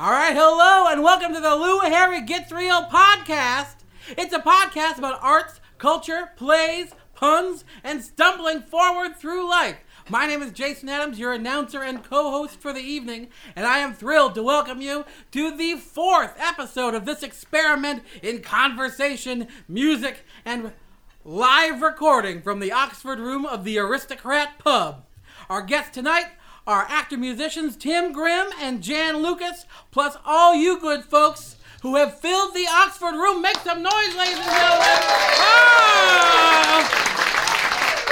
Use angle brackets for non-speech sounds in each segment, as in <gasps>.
All right, hello, and welcome to the Lou Harry Gets Real podcast. It's a podcast about arts, culture, plays, puns, and stumbling forward through life. My name is Jason Adams, your announcer and co host for the evening, and I am thrilled to welcome you to the fourth episode of this experiment in conversation, music, and live recording from the Oxford room of the Aristocrat Pub. Our guest tonight are actor musicians Tim Grimm and Jan Lucas, plus all you good folks who have filled the Oxford room. Make some noise, ladies and gentlemen. Ah!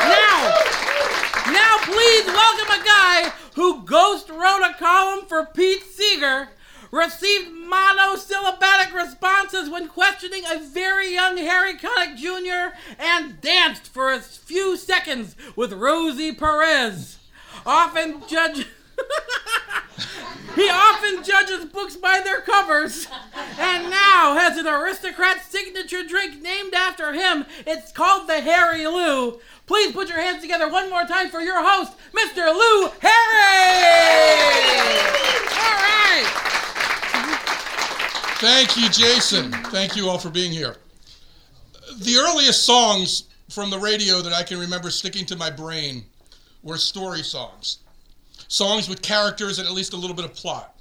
Now, now please welcome a guy who ghost wrote a column for Pete Seeger, received monosyllabic responses when questioning a very young Harry Connick Jr., and danced for a few seconds with Rosie Perez often judge. <laughs> he often judges books by their covers, and now has an aristocrat signature drink named after him. It's called the Harry Lou. Please put your hands together one more time for your host, Mr. Lou Harry. All right. Thank you, Jason. Thank you all for being here. The earliest songs from the radio that I can remember sticking to my brain were story songs, songs with characters and at least a little bit of plot.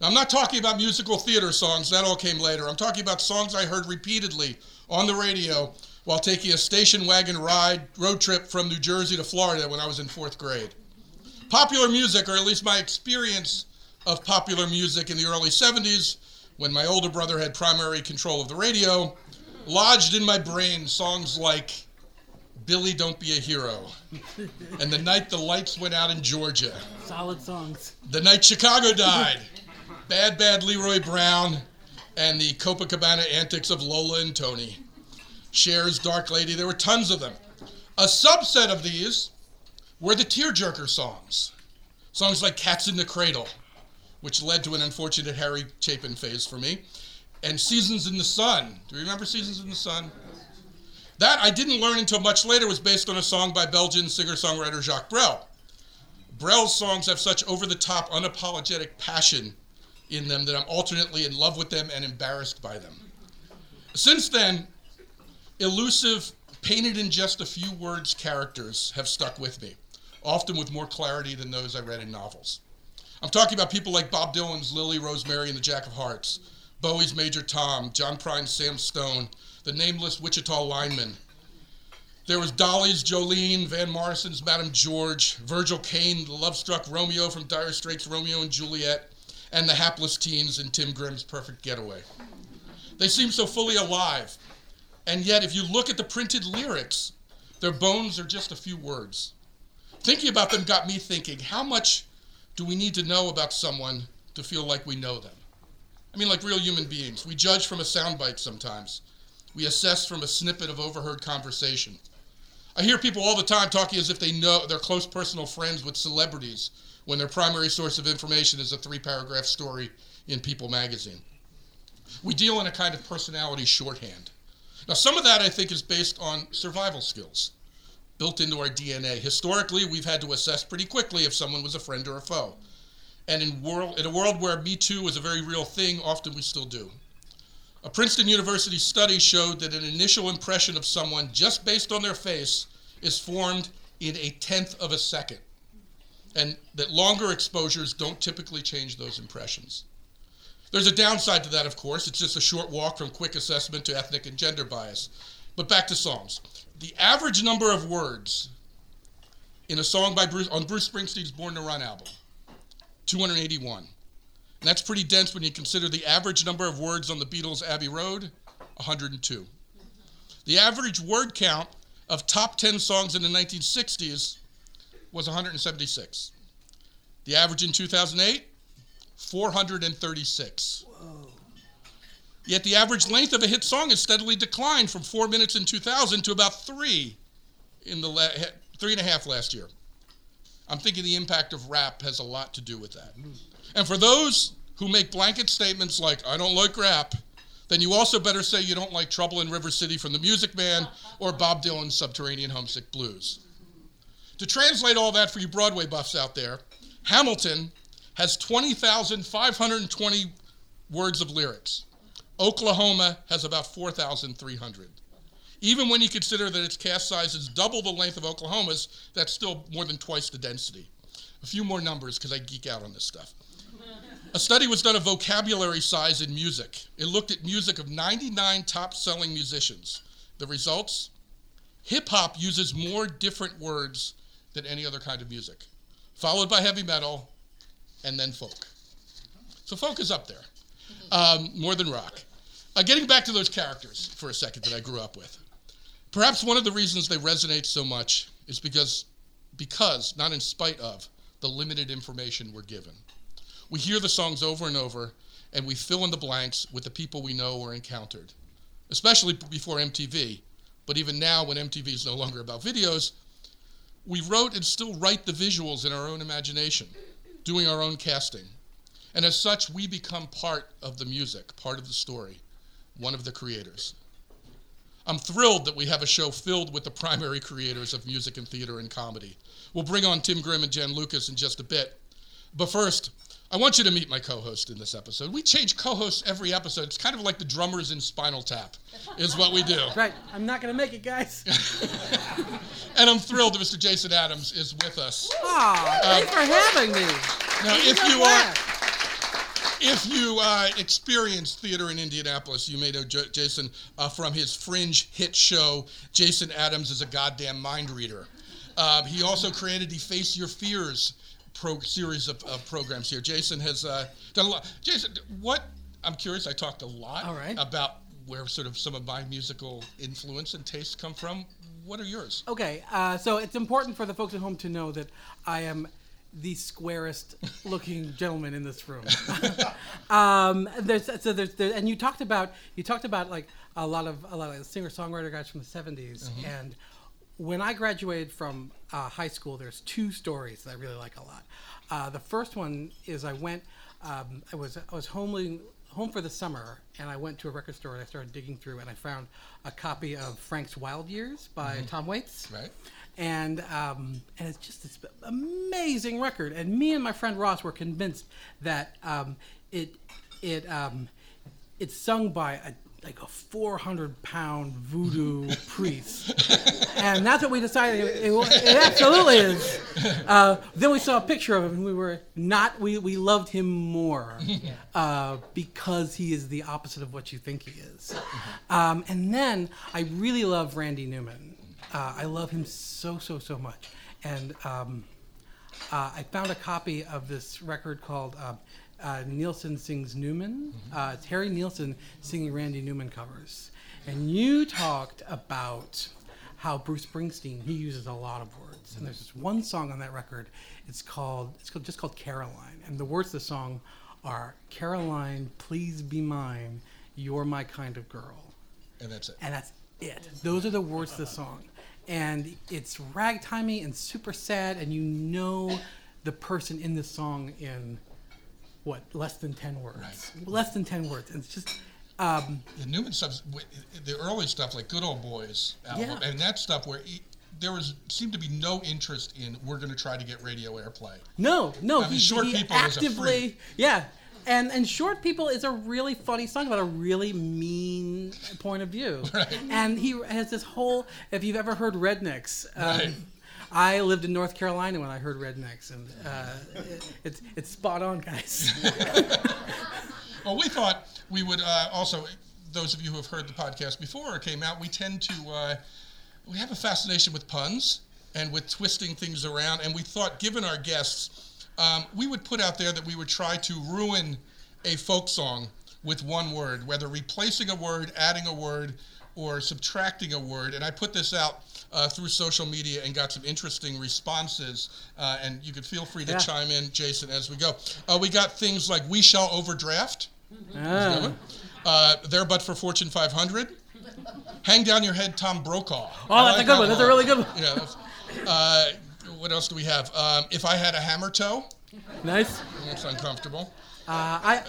Now, I'm not talking about musical theater songs, that all came later. I'm talking about songs I heard repeatedly on the radio while taking a station wagon ride, road trip from New Jersey to Florida when I was in fourth grade. Popular music, or at least my experience of popular music in the early 70s, when my older brother had primary control of the radio, lodged in my brain songs like Billy Don't Be a Hero, and The Night the Lights Went Out in Georgia, Solid songs. The Night Chicago Died, Bad Bad Leroy Brown, and the Copacabana Antics of Lola and Tony, Cher's Dark Lady. There were tons of them. A subset of these were the tearjerker songs, songs like Cats in the Cradle, which led to an unfortunate Harry Chapin phase for me, and Seasons in the Sun. Do you remember Seasons in the Sun? That I didn't learn until much later was based on a song by Belgian singer-songwriter Jacques Brel. Brel's songs have such over-the-top, unapologetic passion in them that I'm alternately in love with them and embarrassed by them. Since then, elusive, painted in just a few words characters have stuck with me, often with more clarity than those I read in novels. I'm talking about people like Bob Dylan's Lily, Rosemary, and the Jack of Hearts, Bowie's Major Tom, John Prine's Sam Stone, the nameless Wichita lineman. There was Dolly's Jolene, Van Morrison's Madame George, Virgil Caine, the love-struck Romeo from Dire Straits' Romeo and Juliet, and the hapless teens in Tim Grimm's Perfect Getaway. They seem so fully alive, and yet if you look at the printed lyrics, their bones are just a few words. Thinking about them got me thinking, how much do we need to know about someone to feel like we know them? I mean, like real human beings. We judge from a soundbite sometimes. We assess from a snippet of overheard conversation. I hear people all the time talking as if they know they're close personal friends with celebrities when their primary source of information is a three paragraph story in People magazine. We deal in a kind of personality shorthand. Now, some of that I think is based on survival skills built into our DNA. Historically, we've had to assess pretty quickly if someone was a friend or a foe. And in, world, in a world where Me Too is a very real thing, often we still do. A Princeton University study showed that an initial impression of someone just based on their face is formed in a tenth of a second, and that longer exposures don't typically change those impressions. There's a downside to that, of course. It's just a short walk from quick assessment to ethnic and gender bias. But back to songs. The average number of words in a song by Bruce on Bruce Springsteen's Born to Run album, 281. And that's pretty dense when you consider the average number of words on the Beatles' Abbey Road, 102. The average word count of top 10 songs in the 1960s was 176. The average in 2008, 436. Whoa. Yet the average length of a hit song has steadily declined from four minutes in 2000 to about three in the la- three and a half last year. I'm thinking the impact of rap has a lot to do with that. And for those who make blanket statements like, I don't like rap, then you also better say you don't like Trouble in River City from the Music Man or Bob Dylan's Subterranean Homesick Blues. To translate all that for you Broadway buffs out there, Hamilton has 20,520 words of lyrics. Oklahoma has about 4,300. Even when you consider that its cast size is double the length of Oklahoma's, that's still more than twice the density. A few more numbers because I geek out on this stuff. A study was done of vocabulary size in music. It looked at music of 99 top selling musicians. The results? Hip hop uses more different words than any other kind of music, followed by heavy metal, and then folk. So folk is up there, um, more than rock. Uh, getting back to those characters for a second that I grew up with. Perhaps one of the reasons they resonate so much is because, because, not in spite of, the limited information we're given. We hear the songs over and over, and we fill in the blanks with the people we know or encountered, especially before MTV. But even now, when MTV is no longer about videos, we wrote and still write the visuals in our own imagination, doing our own casting. And as such, we become part of the music, part of the story, one of the creators. I'm thrilled that we have a show filled with the primary creators of music and theater and comedy. We'll bring on Tim Grimm and Jen Lucas in just a bit. But first, I want you to meet my co-host in this episode. We change co-hosts every episode. It's kind of like the drummers in Spinal Tap, is what we do. <laughs> Right. I'm not gonna make it, guys. <laughs> and I'm thrilled that Mr. Jason Adams is with us. Aw, thanks for having me. Now, me if you are, if you uh, experienced theater in Indianapolis, you may know J- Jason uh, from his fringe hit show. Jason Adams is a goddamn mind reader. Uh, he also created the Face Your Fears pro- series of, of programs here. Jason has uh, done a lot. Jason, what? I'm curious. I talked a lot right. about where sort of some of my musical influence and tastes come from. What are yours? Okay, uh, so it's important for the folks at home to know that I am the squarest looking <laughs> gentleman in this room. <laughs> um, there's so there's there, and you talked about you talked about like a lot of a lot of singer songwriter guys from the 70s and when I graduated from uh, high school, there's two stories that I really like a lot. Uh, the first one is I went, um, I was I was home home for the summer, and I went to a record store and I started digging through, and I found a copy of Frank's Wild Years by Tom Waits Right. and um, and it's just this amazing record. And me and my friend Ross were convinced that um, it it um, it's sung by a like a 400 pound voodoo <laughs> priest, and that's what we decided. It, it, it absolutely is. Uh, then we saw a picture of him, and we were not. We, we loved him more <laughs> uh, because he is the opposite of what you think he is. Um, and then I really love Randy Newman. Uh, I love him so so so much, and um, uh, I found a copy of this record called uh, uh, Nilsson Sings Newman. Uh, it's Harry Nilsson singing Randy Newman covers. And you talked about how Bruce Springsteen he uses a lot of words, and there's this one song on that record. It's called it's called, just called Caroline, and the words of the song are Caroline, please be mine. You're my kind of girl And that's it. and that's it. Those are the words of the song, and it's ragtimey and super sad, and you know the person in the song in what less than ten words, less than ten words, and it's just um, the Newman stuff, the early stuff like Good Old Boys album, Yeah. and that stuff where he, there was seemed to be no interest in we're going to try to get radio airplay. no, no, I mean, he, Short he People actively, yeah. And, and short people is a really funny song about a really mean point of view, <laughs> and he has this whole. If you've ever heard Rednecks, um, Right. I lived in North Carolina when I heard Rednecks, and uh, it, it's it's spot on, guys. <laughs> Well, we thought we would uh, also, those of you who have heard the podcast before or came out, we tend to, uh, we have a fascination with puns and with twisting things around. And we thought, given our guests, um, we would put out there that we would try to ruin a folk song with one word, whether replacing a word, adding a word, or subtracting a word. And I put this out uh, through social media and got some interesting responses. Uh, and you could feel free to Yeah. chime in, Jason, as we go. Uh, we got things like "We shall overdraft." Ah. Uh, there, but for Fortune 500. Hang down your head, Tom Brokaw. Oh, that's a good one. That's a really good one. Yeah. Uh, what else do we have? Um, if I had a hammer toe, Nice. that's uncomfortable. Uh, I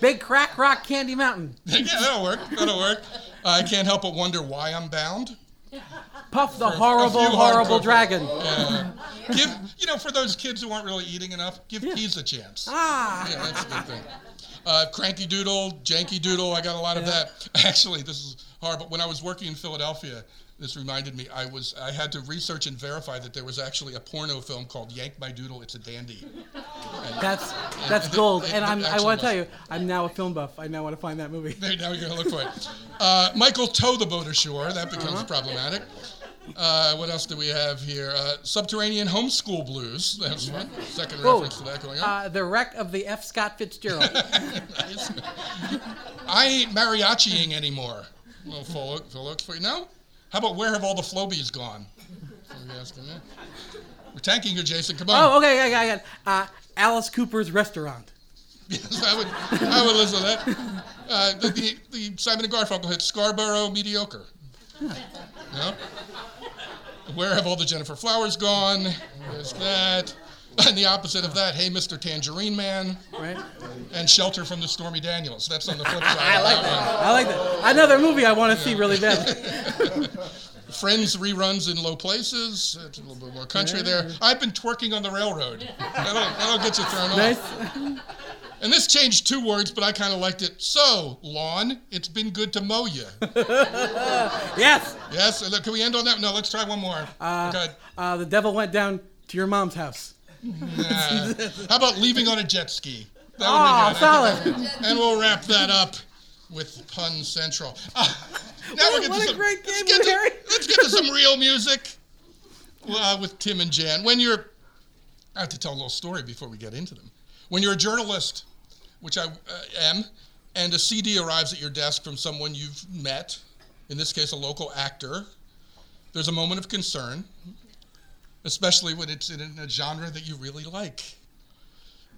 big crack rock candy mountain. <laughs> yeah, that'll work. That'll work. I can't help but wonder why I'm bound. Puff the horrible, horrible dragon. Yeah. give you know for those kids who aren't really eating enough, give Yeah. peas a chance. Ah. Yeah, that's a good thing. Uh, Cranky Doodle, Janky Doodle, I got a lot of that. <laughs> Actually, this is horrible. When I was working in Philadelphia, this reminded me. I was I had to research and verify that there was actually a porno film called Yank My Doodle. It's a dandy. <laughs> And That's that's gold. It- And it I'm, I want to tell you, I'm now a film buff. I now want to find that movie. There, now you're gonna look for it. Uh, Michael tow the boat ashore. That becomes Uh-huh. problematic. Uh, what else do we have here? Uh, Subterranean homeschool blues. That's one. Second Whoa. reference to that going on. Uh, the wreck of the F. Scott Fitzgerald. <laughs> I ain't mariachiing anymore. Well, full look, full looks for you. No? How about where have all the Flobies gone? What are asking me? We're tanking you, Jason. Come on. oh, okay, I got, I got uh, Alice Cooper's restaurant. Yes, I would, I would listen to that. Uh, the, the, the Simon and Garfunkel hit Scarborough mediocre. No? Where have all the Gennifer Flowers gone? There's that. <laughs> And the opposite of that, hey, Mr. Tangerine Man, Right? and Shelter from the Stormy Daniels. That's on the flip <laughs> side. I like that that. I like that. Another movie I want to see really badly. <laughs> one. Friends reruns in low places. It's a little bit more country there. I've been twerking on the railroad. That'll, that'll get you thrown off. Nice. And this changed two words, but I kind of liked it. So, lawn, it's been good to mow you. Yes. Yes? Uh, Can we end on that? No, let's try one more. Good. Uh, the devil went down to your mom's house. <laughs> How about leaving on a jet ski? That Oh, be good. I think solid. And we'll wrap that up with Pun Central. Uh, <laughs> now we're What a- getting what to a great let's game, get to, let's get to some real music uh, with Tim and Jan. When you're, I have to tell a little story before we get into them. When you're a journalist, which I uh, am, and a CD arrives at your desk from someone you've met, in this case, a local actor, there's a moment of concern, especially when it's in a genre that you really like.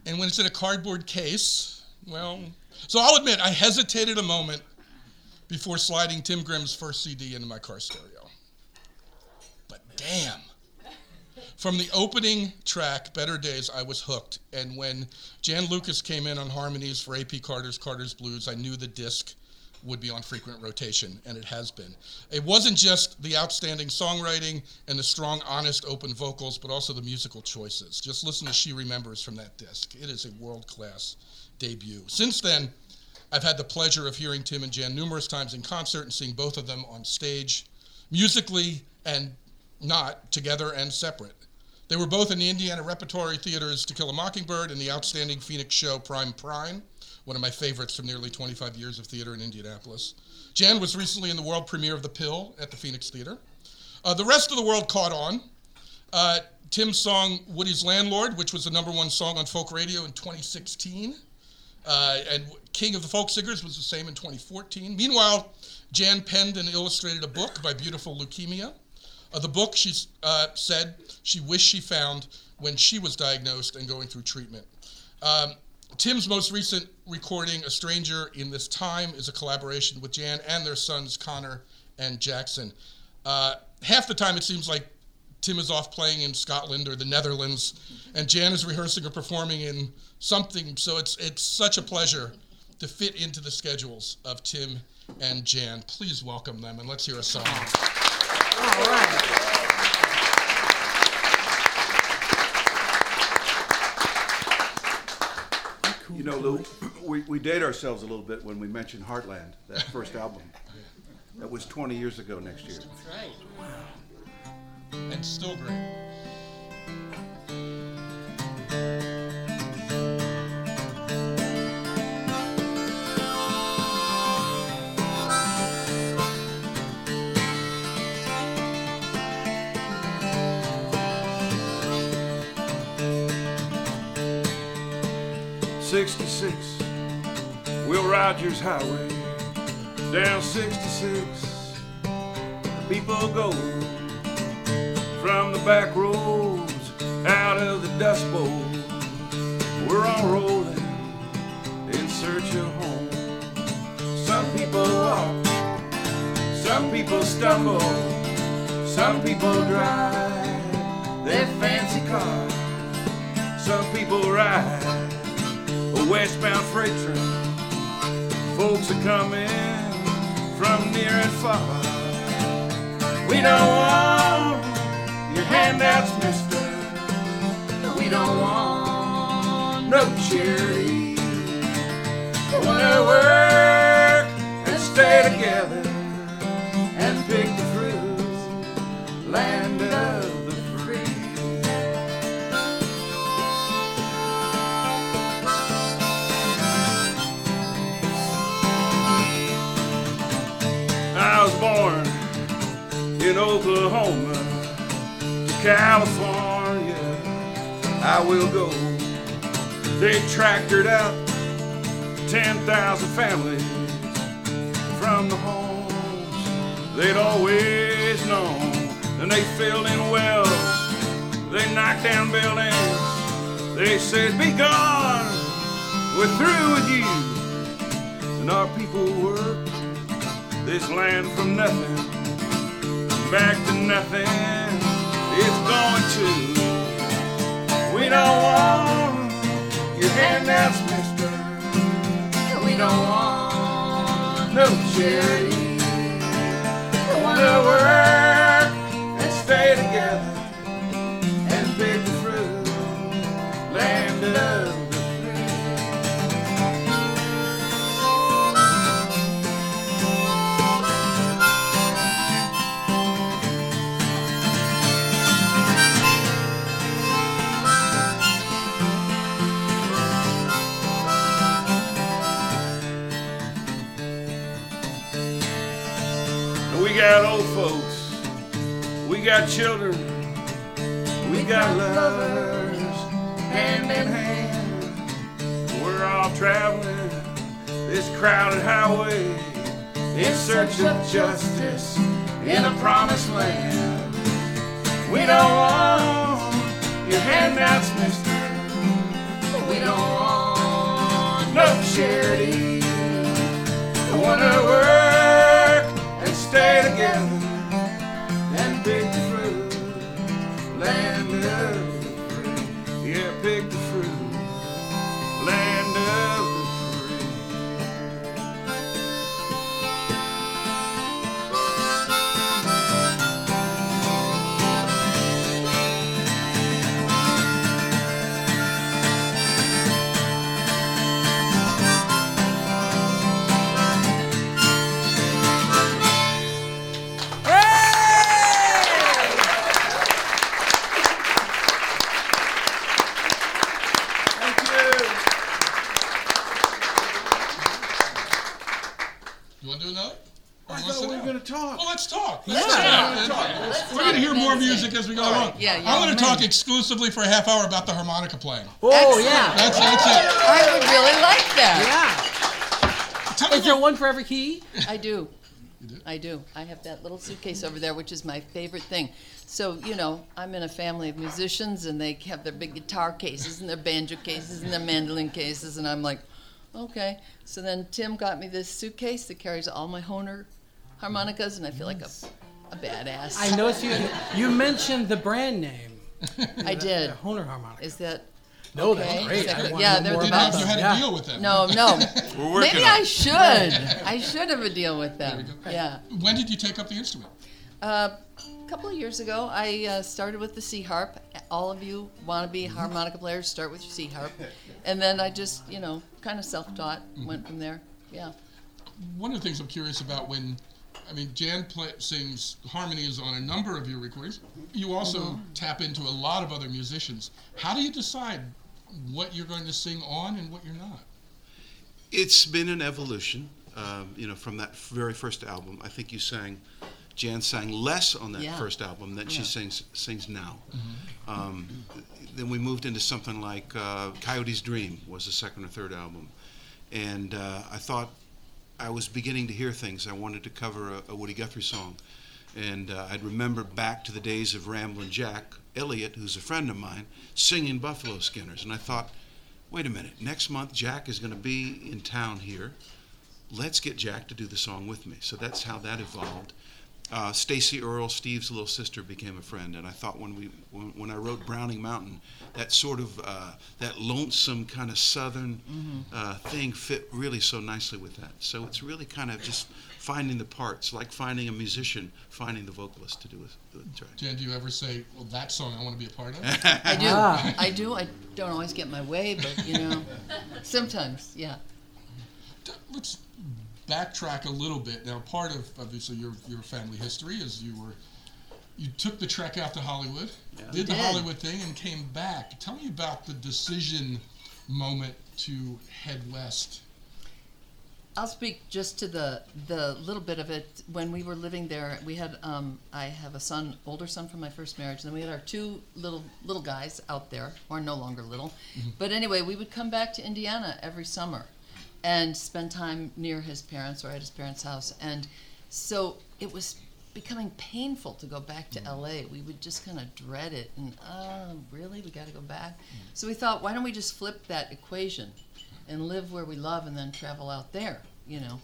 And when it's in a cardboard case, well, so I'll admit, I hesitated a moment before sliding Tim Grimm's first CD into my car stereo. But damn. From the opening track, Better Days, I was hooked. And when Jan Lucas came in on harmonies for AP Carter's Carter's Blues, I knew the disc would be on frequent rotation, and it has been. It wasn't just the outstanding songwriting and the strong, honest, open vocals, but also the musical choices. Just listen to She Remembers from that disc. It is a world class debut. Since then, I've had the pleasure of hearing Tim and Jan numerous times in concert and seeing both of them on stage, musically and not, together and separate. They were both in the Indiana Repertory Theater's To Kill a Mockingbird and the outstanding Phoenix show Prime Prime, one of my favorites from nearly 25 years of theater in Indianapolis. Jan was recently in the world premiere of The Pill at the Phoenix Theater. Uh, the rest of the world caught on. Uh, Tim's song Woody's Landlord, which was the number one song on folk radio in 2016. Uh, and King of the Folk Singers was the same in 2014. Meanwhile, Jan penned and illustrated a book by Beautiful Leukemia. Uh, the book, she uh, said, she wished she found when she was diagnosed and going through treatment. Um, Tim's most recent recording, A Stranger in This Time, is a collaboration with Jan and their sons, Connor and Jackson. Uh, half the time, it seems like Tim is off playing in Scotland or the Netherlands, and Jan is rehearsing or performing in something. So it's it's such a pleasure to fit into the schedules of Tim and Jan. Please welcome them, and let's hear a song. All right. You know, Lou, <clears throat> we, we date ourselves a little bit when we mention Heartland, that first album. That was 20 years ago next year. That's right. Wow. And still great. Sixty-six, Will Rogers Highway, down sixty-six. People go from the back roads out of the dust bowl. We're all rolling in search of home. Some people walk, some people stumble, some people drive their fancy cars. Some people ride a westbound freight train. Folks are coming from near and far. We don't want your handouts, mister. We don't want no charity. We wanna in Oklahoma to California. I will go. They tractored out 10,000 families from the homes they'd always known. And they filled in wells, they knocked down buildings. They said, Be gone, we're through with you. And our people worked this land from nothing back to nothing. It's going to. We don't want your handouts, mister. We don't want no charity. We want to work and stay together got children, we got lovers, hand in hand. We're all traveling this crowded highway in search of justice in a promised land. We don't want your handouts, mister. We don't want no charity. I wanna work and stay together talk exclusively for a half hour about the harmonica playing. Oh Excellent. yeah, That's, that's it. I would really like that. yeah. Tell me Is there about- one for every key? I do. do? I do. I have that little suitcase over there, which is my favorite thing. So, you know, I'm in a family of musicians, and they have their big guitar cases, and their banjo cases, and their mandolin cases, and I'm like, okay. So then Tim got me this suitcase that carries all my Hohner harmonicas, and I feel like a, a badass. I noticed you. You mentioned the brand name. <laughs> I did. Yeah, Hohner harmonica. Is that no, okay? that's great. Is that I good? wanna Yeah, they're more the Didn't know about if you them. had a Yeah. deal with them. no, no. <laughs> We're working Maybe on I should. <laughs> I should have a deal with them. Yeah. When did you take up the instrument? Uh, a couple of years ago, I uh, started with the C harp. All of you want to be harmonica players start with your C harp, and then I just, you know, kind of self-taught, went from there. Yeah. One of the things I'm curious about when, I mean, Jan play, sings harmonies on a number of your recordings. You also Mm-hmm. tap into a lot of other musicians. How do you decide what you're going to sing on and what you're not? It's been an evolution, um, you know, from that very first album. I think you sang, Jan sang less on that Yeah. first album than she sings sings now. Um, then we moved into something like uh, Coyote's Dream was the second or third album, and uh, I thought I was beginning to hear things. I wanted to cover a, a Woody Guthrie song, and uh, I'd remember back to the days of Ramblin' Jack Elliott, who's a friend of mine, singing Buffalo Skinners, and I thought wait a minute, next month Jack is going to be in town here. Let's get Jack to do the song with me. So that's how that evolved. Uh, Stacey Earle, Steve's little sister, became a friend, and I thought when we when, when I wrote Browning Mountain, that sort of uh, that lonesome kind of southern uh, thing fit really so nicely with that. So it's really kind of just finding the parts, like finding a musician, finding the vocalist to do a, do a track. Jan, do you ever say, well, that song I want to be a part of? <laughs> I do. Ah. I do. I don't always get my way, but you know, <laughs> sometimes, yeah. Let's backtrack a little bit. Now, part of obviously your your family history is you were you took the trek out to Hollywood, did the Hollywood thing, and came back. Tell me about the decision moment to head west. I'll speak just to the the little bit of it. When we were living there, we had um, I have a son, older son from my first marriage. And then we had our two little little guys out there, who are no longer little. But anyway, we would come back to Indiana every summer, and spend time near his parents or at his parents' house. And so it was becoming painful to go back to LA. We would just kind of dread it, and oh, really, we got to go back. So we thought, why don't we just flip that equation? and live where we love and then travel out there you know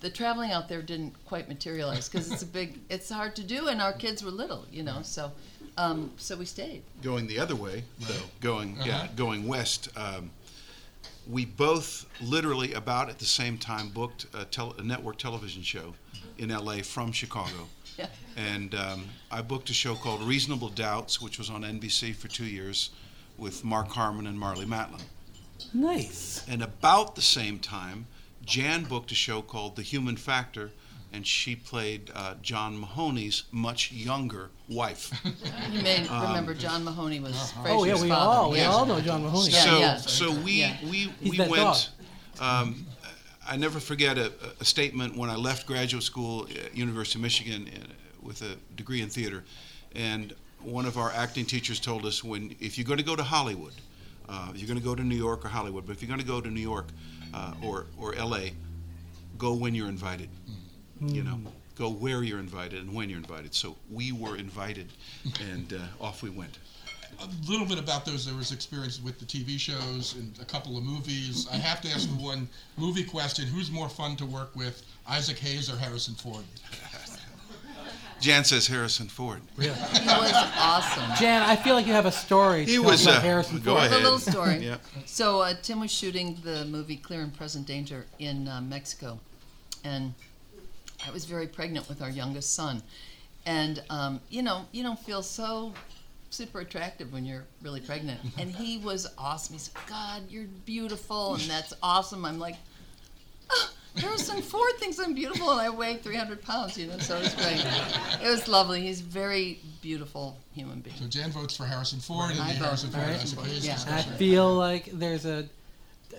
the traveling out there didn't quite materialize because it's a big <laughs> it's hard to do and our kids were little you know so um, so we stayed going the other way, though, going yeah, Uh-huh. going west. Um, we both literally about at the same time booked a, tel- a network television show in LA from Chicago. <laughs> Yeah. And um, I booked a show called Reasonable Doubts, which was on NBC for two years with Mark Harmon and Marlee Matlin. Nice. And about the same time, Jan booked a show called The Human Factor, and she played uh, John Mahoney's much younger wife. <laughs> you may remember john mahoney was Frasier's Oh yeah, we father all we yeah. all know John Mahoney. Yeah, so, yeah. so we Yeah. we He's we went. Um, I never forget a, a statement when I left graduate school at University of Michigan uh, with a degree in theater, and one of our acting teachers told us when if you're going to go to Hollywood, uh, you're going to go to New York or Hollywood, but if you're going to go to New York uh, or or L.A., go when you're invited. You know, go where you're invited and when you're invited. So we were invited, and uh, off we went. A little bit about those. There was experience with the TV shows and a couple of movies. I have to ask the one movie question: Who's more fun to work with, Isaac Hayes or Harrison Ford? <laughs> Jan says Harrison Ford. Really? he was awesome Jan, I feel like you have a story. He to was, uh, about Harrison go Ford. I have a little story. <laughs> Yeah. So uh, Tim was shooting the movie Clear and Present Danger in uh, Mexico, and I was very pregnant with our youngest son, and um, you know you don't feel so super attractive when you're really pregnant, <laughs> and he was awesome. He said, "God, you're beautiful, and that's awesome." I'm like. there are some Ford things I'm beautiful, and I weigh 300 pounds. You know, so it was great. It was lovely. He's a very beautiful human being. So Jan votes for Harrison Ford, and I the vote Harrison Ford Harrison Isaac Yeah. I feel like there's a, a, a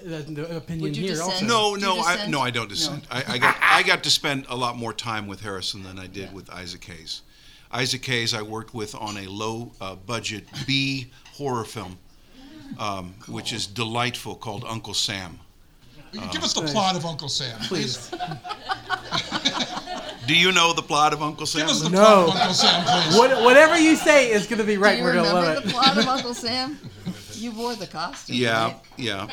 opinion Would you here dissent? also. No, no, you I, no, I don't No. dissent. I, I got I got to spend a lot more time with Harrison than I did with Isaac Hayes. Isaac Hayes, I worked with on a low uh, budget B horror film, um, which is delightful, called Uncle Sam. Give us the Nice. plot of Uncle Sam, Please. <laughs> Do you know the plot of Uncle Sam? Give us the No. plot of Uncle Sam, please. What, whatever you say is going to be right. Do you We're going to remember love the plot of Uncle Sam? <laughs> You wore the costume. yeah, right? yeah,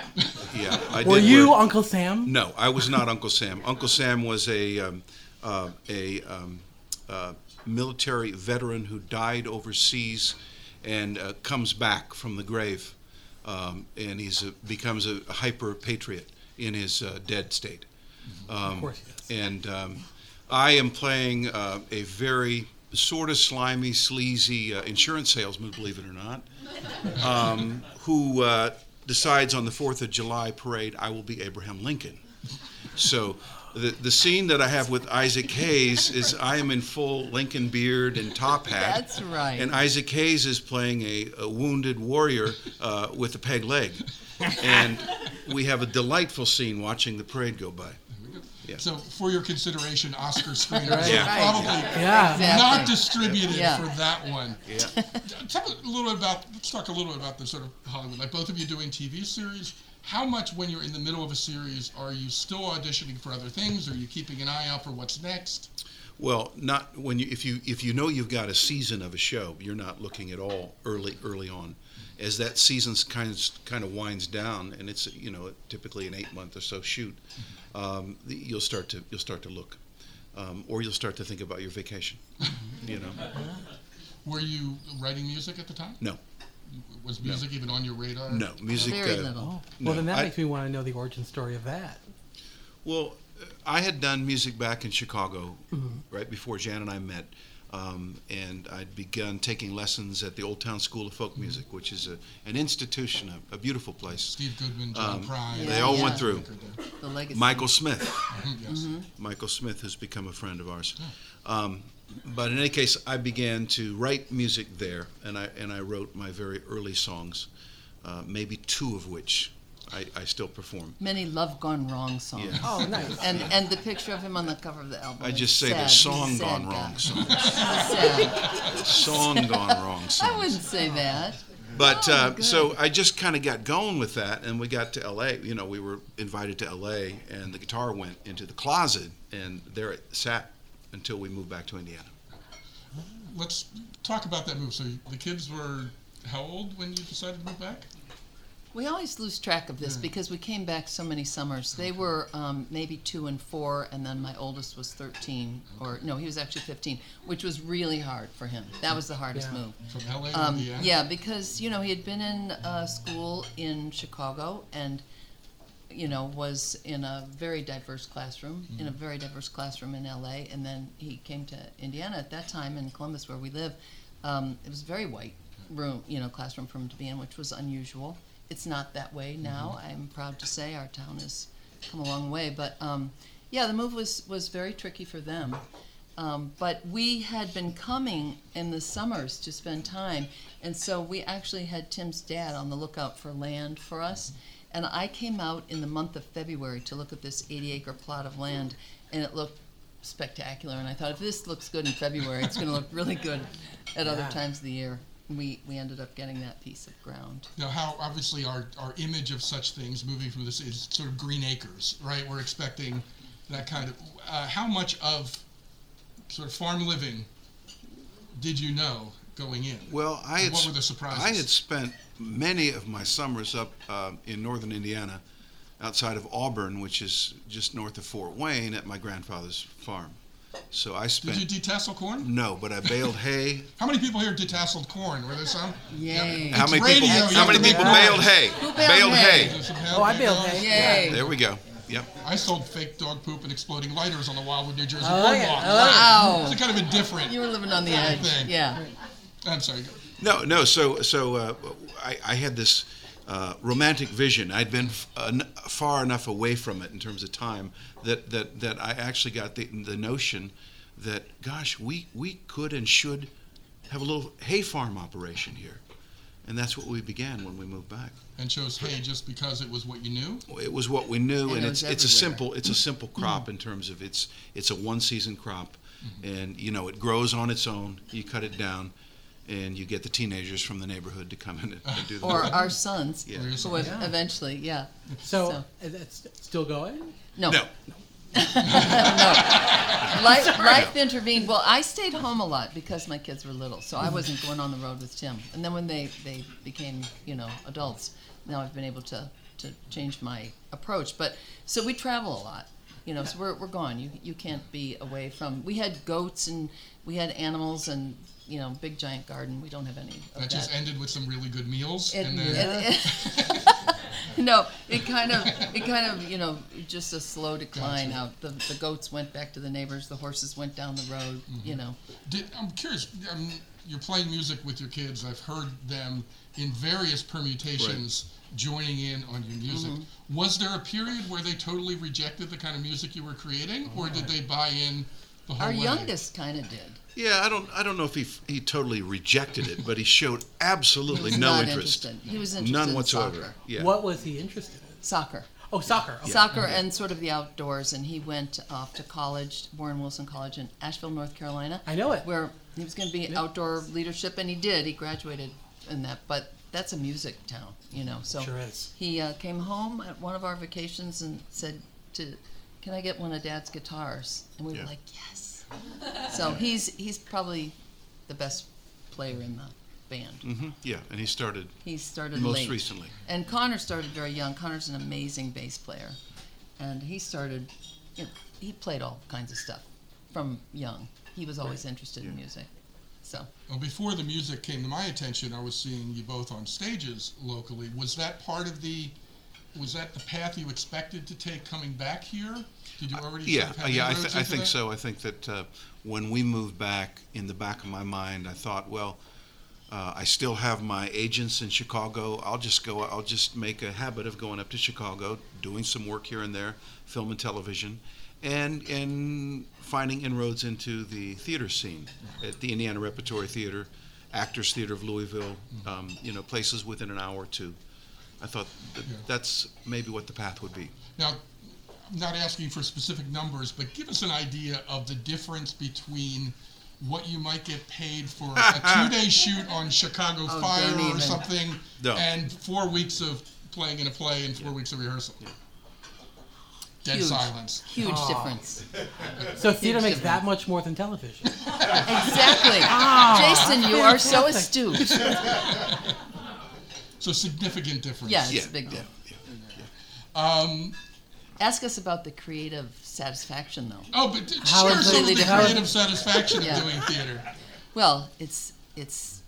yeah. I Were did you wear- Uncle Sam? No, I was not Uncle Sam. Uncle Sam was a um, uh, a um, uh, military veteran who died overseas and uh, comes back from the grave, um, and he's a, becomes a hyper patriot in his uh, dead state. Um, course he does. And um, I am playing uh, a very sort of slimy, sleazy uh, insurance salesman, believe it or not, um, who uh, decides on the Fourth of July parade I will be Abraham Lincoln. So. The, the scene that I have with Isaac Hayes is I am in full Lincoln beard and top hat. That's right. And Isaac Hayes is playing a, a wounded warrior uh, with a peg leg. And we have a delightful scene watching the parade go by. Yeah. So, for your consideration, Oscar screeners Right. Yeah. probably Yeah. Exactly. not distributed Yeah. for that one. Yeah. Tell me a little bit about. Let's talk a little bit about the sort of Hollywood. Like both of you doing TV series. How much, when you're in the middle of a series, are you still auditioning for other things? Are you keeping an eye out for what's next? Well, not when you if you if you know you've got a season of a show, you're not looking at all early early on. As that season's kind of kind of winds down, and it's you know typically an eight month or so shoot, um, you'll start to you'll start to look. um, or you'll start to think about your vacation. <laughs> you know, Were you writing music at the time? no, Was music even on your radar? no music. Very uh, little. Well, then that I- makes me want to know the origin story of that. Well, I had done music back in Chicago Mm-hmm. right before Jan and I met, um, and I'd begun taking lessons at the Old Town School of Mm-hmm. Folk Music, which is a, an institution, a, a beautiful place. Steve Goodman, John Um, Prine. They all Yeah. went through. The legacy. Michael Smith, <laughs> yes. Michael Smith has become a friend of ours. Um, but in any case, I began to write music there, and I and I wrote my very early songs, uh, maybe two of which I, I still perform. Many love gone wrong songs. Yeah. Oh, nice. And and the picture of him on the cover of the album. I just say sad. the song sad gone guy. wrong songs. He's <laughs> sad. song gone wrong songs. I wouldn't say that. But Oh, uh, so I just kind of got going with that, and we got to L.A. You know, we were invited to L.A., and the guitar went into the closet, and there it sat until we moved back to Indiana. Let's talk about that move. So the kids were how old when you decided to move back? We always lose track of this because we came back so many summers. They were um, maybe two and four, and then my oldest was 13, or no, he was actually 15, which was really hard for him. That was the hardest Yeah. move. From LA to Um, Indiana? yeah, because you know he had been in uh, school in Chicago and you know was in a very diverse classroom in a very diverse classroom in LA, and then he came to Indiana at that time in Columbus where we live. Um, it was a very white room, you know, classroom for him to be in, which was unusual. It's not that way now. I'm proud to say our town has come a long way, but um, yeah, the move was was very tricky for them. Um, but we had been coming in the summers to spend time, and so we actually had Tim's dad on the lookout for land for us. And I came out in the month of February to look at this 80 acre plot of land, and it looked spectacular. And I thought, if this looks good in February, it's going to look really good at other times of the year. And we, we ended up getting that piece of ground. Now, how obviously our, our image of such things moving from this is sort of green acres, right? We're expecting that kind of. Uh, how much of sort of farm living did you know going in? Well, I had What were the surprises? I had spent many of my summers up uh, in northern Indiana, outside of Auburn, which is just north of Fort Wayne, at my grandfather's farm. So I spent. Did you detassel corn? no, but I baled hay. How many people here detasseled corn? Were there some? Yay. How many radio, people? you How many people noise. baled hay? Who baled hay? Is there Oh, I help? bailed Guys? hay. Yay. There we go. Yep. I sold fake dog poop and exploding lighters on the Wildwood, New Jersey Oh, boardwalk. yeah. Oh, yeah. It's a kind of a different. You were living on the edge. Thing. Yeah. I'm sorry. No, no. So, so uh, I, I had this uh, romantic vision. I'd been f- uh, far enough away from it in terms of time that that, that I actually got the, the notion that, gosh, we we could and should have a little hay farm operation here, and that's what we began when we moved back. And chose hay just because it was what you knew. It was what we knew, And and, it it's was it's a simple it's a simple crop in terms of it's it's a one season crop, and you know it grows on its own. You cut it down, and you get the teenagers from the neighborhood to come in and, and do the Or work. our sons, Yeah. Or your who sons. have eventually, yeah. So, So- uh, is that still going? No. No, <laughs> Life, life intervened. Well, I stayed home a lot because my kids were little, so I wasn't going on the road with Tim. And then when they, they became, you know, adults, now I've been able to, to change my approach. But so we travel a lot, you know, so we're, we're gone. You, you can't be away from. We had goats and we had animals and, you know, big giant garden. We don't have any of That just ended with some really good meals, It- and then it- <laughs> it- no, it kind of, it kind of, you know, just a slow decline Gotcha. out. The, the goats went back to the neighbors, the horses went down the road, Mm-hmm. you know. Did, I'm curious. Um, you're playing music with your kids. I've heard them in various permutations joining in on your music. Mm-hmm. Was there a period where they totally rejected the kind of music you were creating, or did they buy in the whole Our way? youngest kind of did. yeah, I don't I don't know if he he totally rejected it, but he showed absolutely He was no not interest, interested. He was interested none in whatsoever. soccer. Yeah. What was he interested in? Soccer. Oh, soccer. Okay. Soccer and sort of the outdoors. And he went off to college, Warren Wilson College in Asheville, North Carolina. I know it. Where he was going to be outdoor leadership, and he did. He graduated in that. But that's a music town, you know. So Sure is. he uh, came home at one of our vacations and said to, "Can I get one of Dad's guitars?" And we Yeah. were like, "Yes." so he's he's probably the best player in the band. hmm Yeah, and he started He started most late. recently. And Connor started very young. Connor's an amazing bass player, and he started. You know, he played all kinds of stuff, from young. He was always interested in music. So Well, before the music came to my attention, I was seeing you both on stages locally. Was that part of the? Was that the path you expected to take coming back here? Did you already? Yeah, sort of uh, have yeah, I, inroads th- I think that? so. I think that uh, when we moved back, in the back of my mind, I thought, well, uh, I still have my agents in Chicago. I'll just go. I'll just make a habit of going up to Chicago, doing some work here and there, film and television, and and finding inroads into the theater scene at the Indiana Repertory Theater, Actors Theater of Louisville. Um, you know, places within an hour or two. I thought that Yeah. that's maybe what the path would be. Now, I'm not asking for specific numbers, but give us an idea of the difference between what you might get paid for a <laughs> two-day shoot on Chicago Oh, Fire or something, No. and four weeks of playing in a play and four weeks of rehearsal. Dead Huge. silence. huge difference. <laughs> So theater makes difference. that much more than television. Exactly. <laughs> Jason, you are so astute. <laughs> So significant difference. Yeah, it's Yeah. a big deal. Um, Ask us about the creative satisfaction, though. oh, but d- How share is some of the how is- creative satisfaction Yeah. of doing theater. Well, it's it's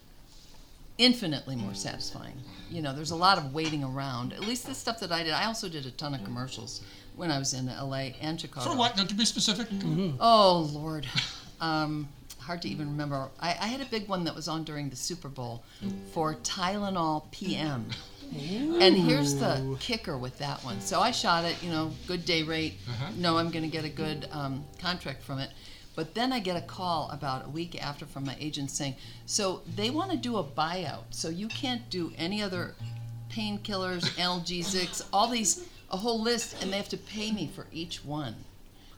infinitely more satisfying. You know, there's a lot of waiting around. At least the stuff that I did. I also did a ton of commercials when I was in L.A. and Chicago. For what? Now, to be specific. Oh Lord, um, hard to even remember. I, I had a big one that was on during the Super Bowl for Tylenol PM. And here's the kicker with that one. So I shot it, you know, good day rate. No, I'm going to get a good um, contract from it. But then I get a call about a week after from my agent saying, so they want to do a buyout. So you can't do any other painkillers, analgesics, all these, a whole list, and they have to pay me for each one.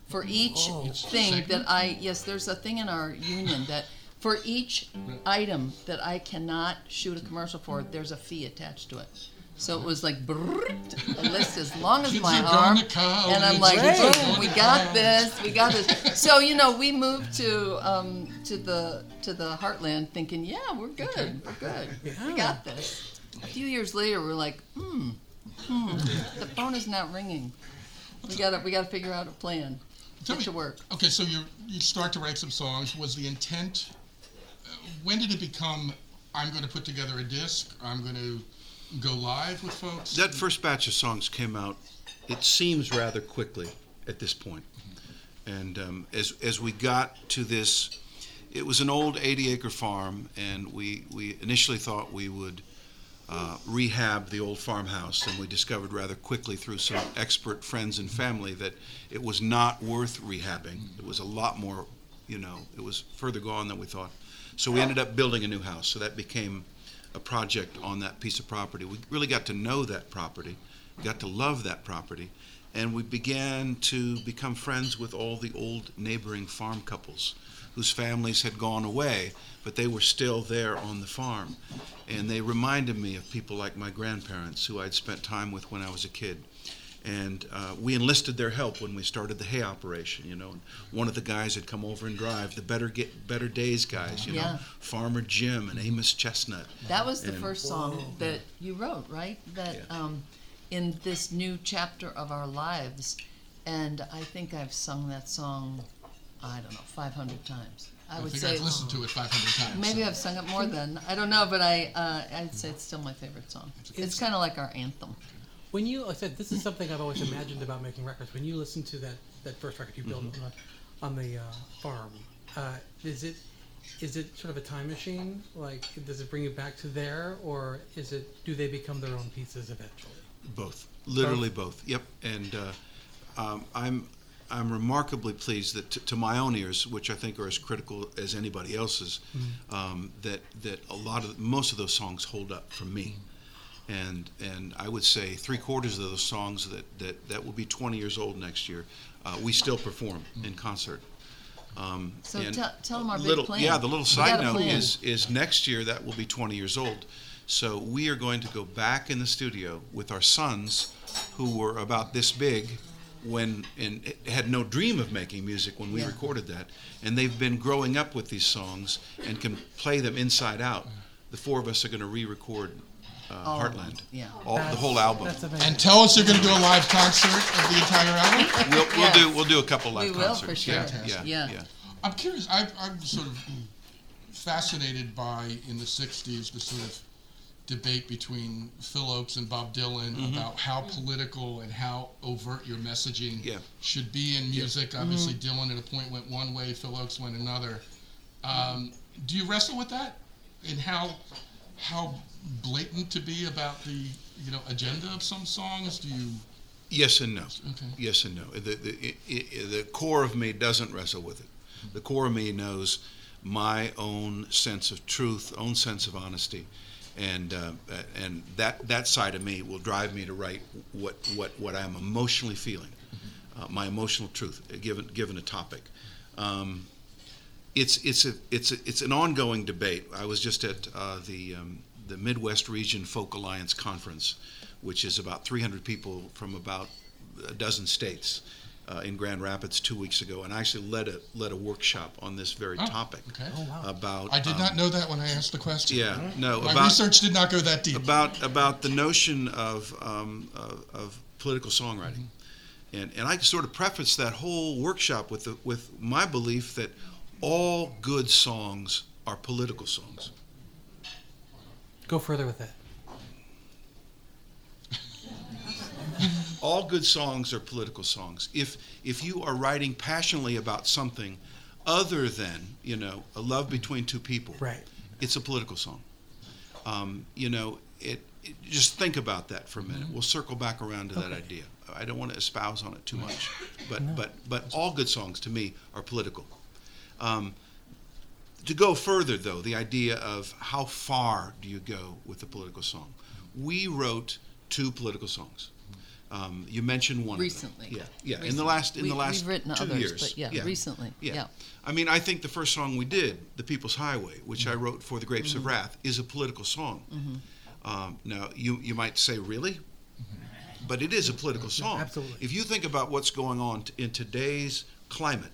For each thing Segment? that I, yes, there's a thing in our union that for each item that I cannot shoot a commercial for, there's a fee attached to it. So it was like brrrt, a list as long as Kids my are arm, gonna come, and I'm it's like, great. boom, we got this, we got this. So you know, we moved to um, to the to the Heartland, thinking, yeah, we're good, we're good, we got this. A few years later, we're like, hmm, hmm, the phone is not ringing. We gotta we gotta figure out a plan. Tell Get me- to work. Okay, so you you start to write some songs. Was the intent? Uh, when did it become? I'm going to put together a disc. I'm going to go live with folks. That first batch of songs came out, it seems rather quickly at this point. And um, as, as we got to this, it was an old 80 acre farm, and we, we initially thought we would uh, rehab the old farmhouse, and we discovered rather quickly through some expert friends and family that it was not worth rehabbing. It was a lot more, you know, it was further gone than we thought. So we ended up building a new house, so that became a project on that piece of property. We really got to know that property, got to love that property, and we began to become friends with all the old neighboring farm couples whose families had gone away, but they were still there on the farm. And they reminded me of people like my grandparents who I'd spent time with when I was a kid. And uh, we enlisted their help when we started the hay operation, you know. And one of the guys had come over and drive the Better Get Better Days guys, you Yeah. know, Farmer Jim and Amos Chestnut. That was the And- first song that you wrote, right? That Yeah. um, in this new chapter of our lives, and I think I've sung that song, I don't know, 500 times. I, I would think say I've listened to it 500 times. maybe so. I've sung it more than I don't know, but I uh, I'd say it's still my favorite song. It's It's- kind of like our anthem. When you, I said, this is something I've always imagined about making records. When you listen to that, that first record you built on, on the uh, farm, uh, is it is it sort of a time machine? Like, does it bring you back to there, or is it do they become their own pieces eventually? Both, literally both. Yep. And uh, um, I'm I'm remarkably pleased that, t- to my own ears, which I think are as critical as anybody else's, um, that that a lot of most of those songs hold up for me. And and I would say three quarters of those songs that that, that will be 20 years old next year, uh, we still perform in concert. Um, So and tell- them our big plan. Yeah, the little side note plan. is is next year that will be 20 years old. So we are going to go back in the studio with our sons, who were about this big when and had no dream of making music when we Yeah. recorded that, and they've been growing up with these songs and can play them inside out. The four of us are going to re-record uh, Oh, Heartland. yeah. All, the whole album. And tell us you're going to do a live concert of the entire album? <laughs> We'll, we'll Yes. do we'll do a couple live We will, concerts. for sure. Yeah, Fantastic. yeah, Yeah. yeah. I'm curious. I, I'm sort of fascinated by in the '60s the sort of debate between Phil Ochs and Bob Dylan mm-hmm. about how mm-hmm. political and how overt your messaging Yeah. should be in music. Mm-hmm. Obviously, Dylan at a point went one way, Phil Ochs went another. Um, do you wrestle with that, and how how blatant to be about the you know agenda of some songs? Do you? Yes and no. Okay. Yes and no. The, the, i i the core of me doesn't wrestle with it. The core of me knows my own sense of truth, own sense of honesty, and uh, and that that side of me will drive me to write what what what I'm emotionally feeling, uh, my emotional truth, uh, given given a topic. Um, it's it's a it's a, it's an ongoing debate. I was just at uh, the um, the Midwest Region Folk Alliance conference, which is about 300 people from about a dozen states uh, in Grand Rapids two weeks ago, and I actually led a led a workshop on this very Oh, topic okay. about. I did um, not know that when I asked the question. Yeah, no, My about research did not go that deep. about about the notion of um, of, of political songwriting, and and I sort of prefaced that whole workshop with the, with my belief that all good songs are political songs. Go further with it. All good songs are political songs. If if you are writing passionately about something other than you know a love between two people, Right. it's a political song. Um, you know, it, it- Just think about that for a minute. We'll circle back around to that idea. I don't want to espouse on it too much, <laughs> but but but all good songs to me are political. Um, to go further, though, the idea of how far do you go with a political song? We wrote two political songs. Um, you mentioned one Recently. Of them. Yeah, yeah. In the last in We- the last we've written two others, years. but yeah, recently, yeah. I mean, I think the first song we did, "The People's Highway," which Mm-hmm. I wrote for the Grapes of Wrath, is a political song. Um, now, you you might say, really? But it is a political song. absolutely. If you think about what's going on t- in today's climate,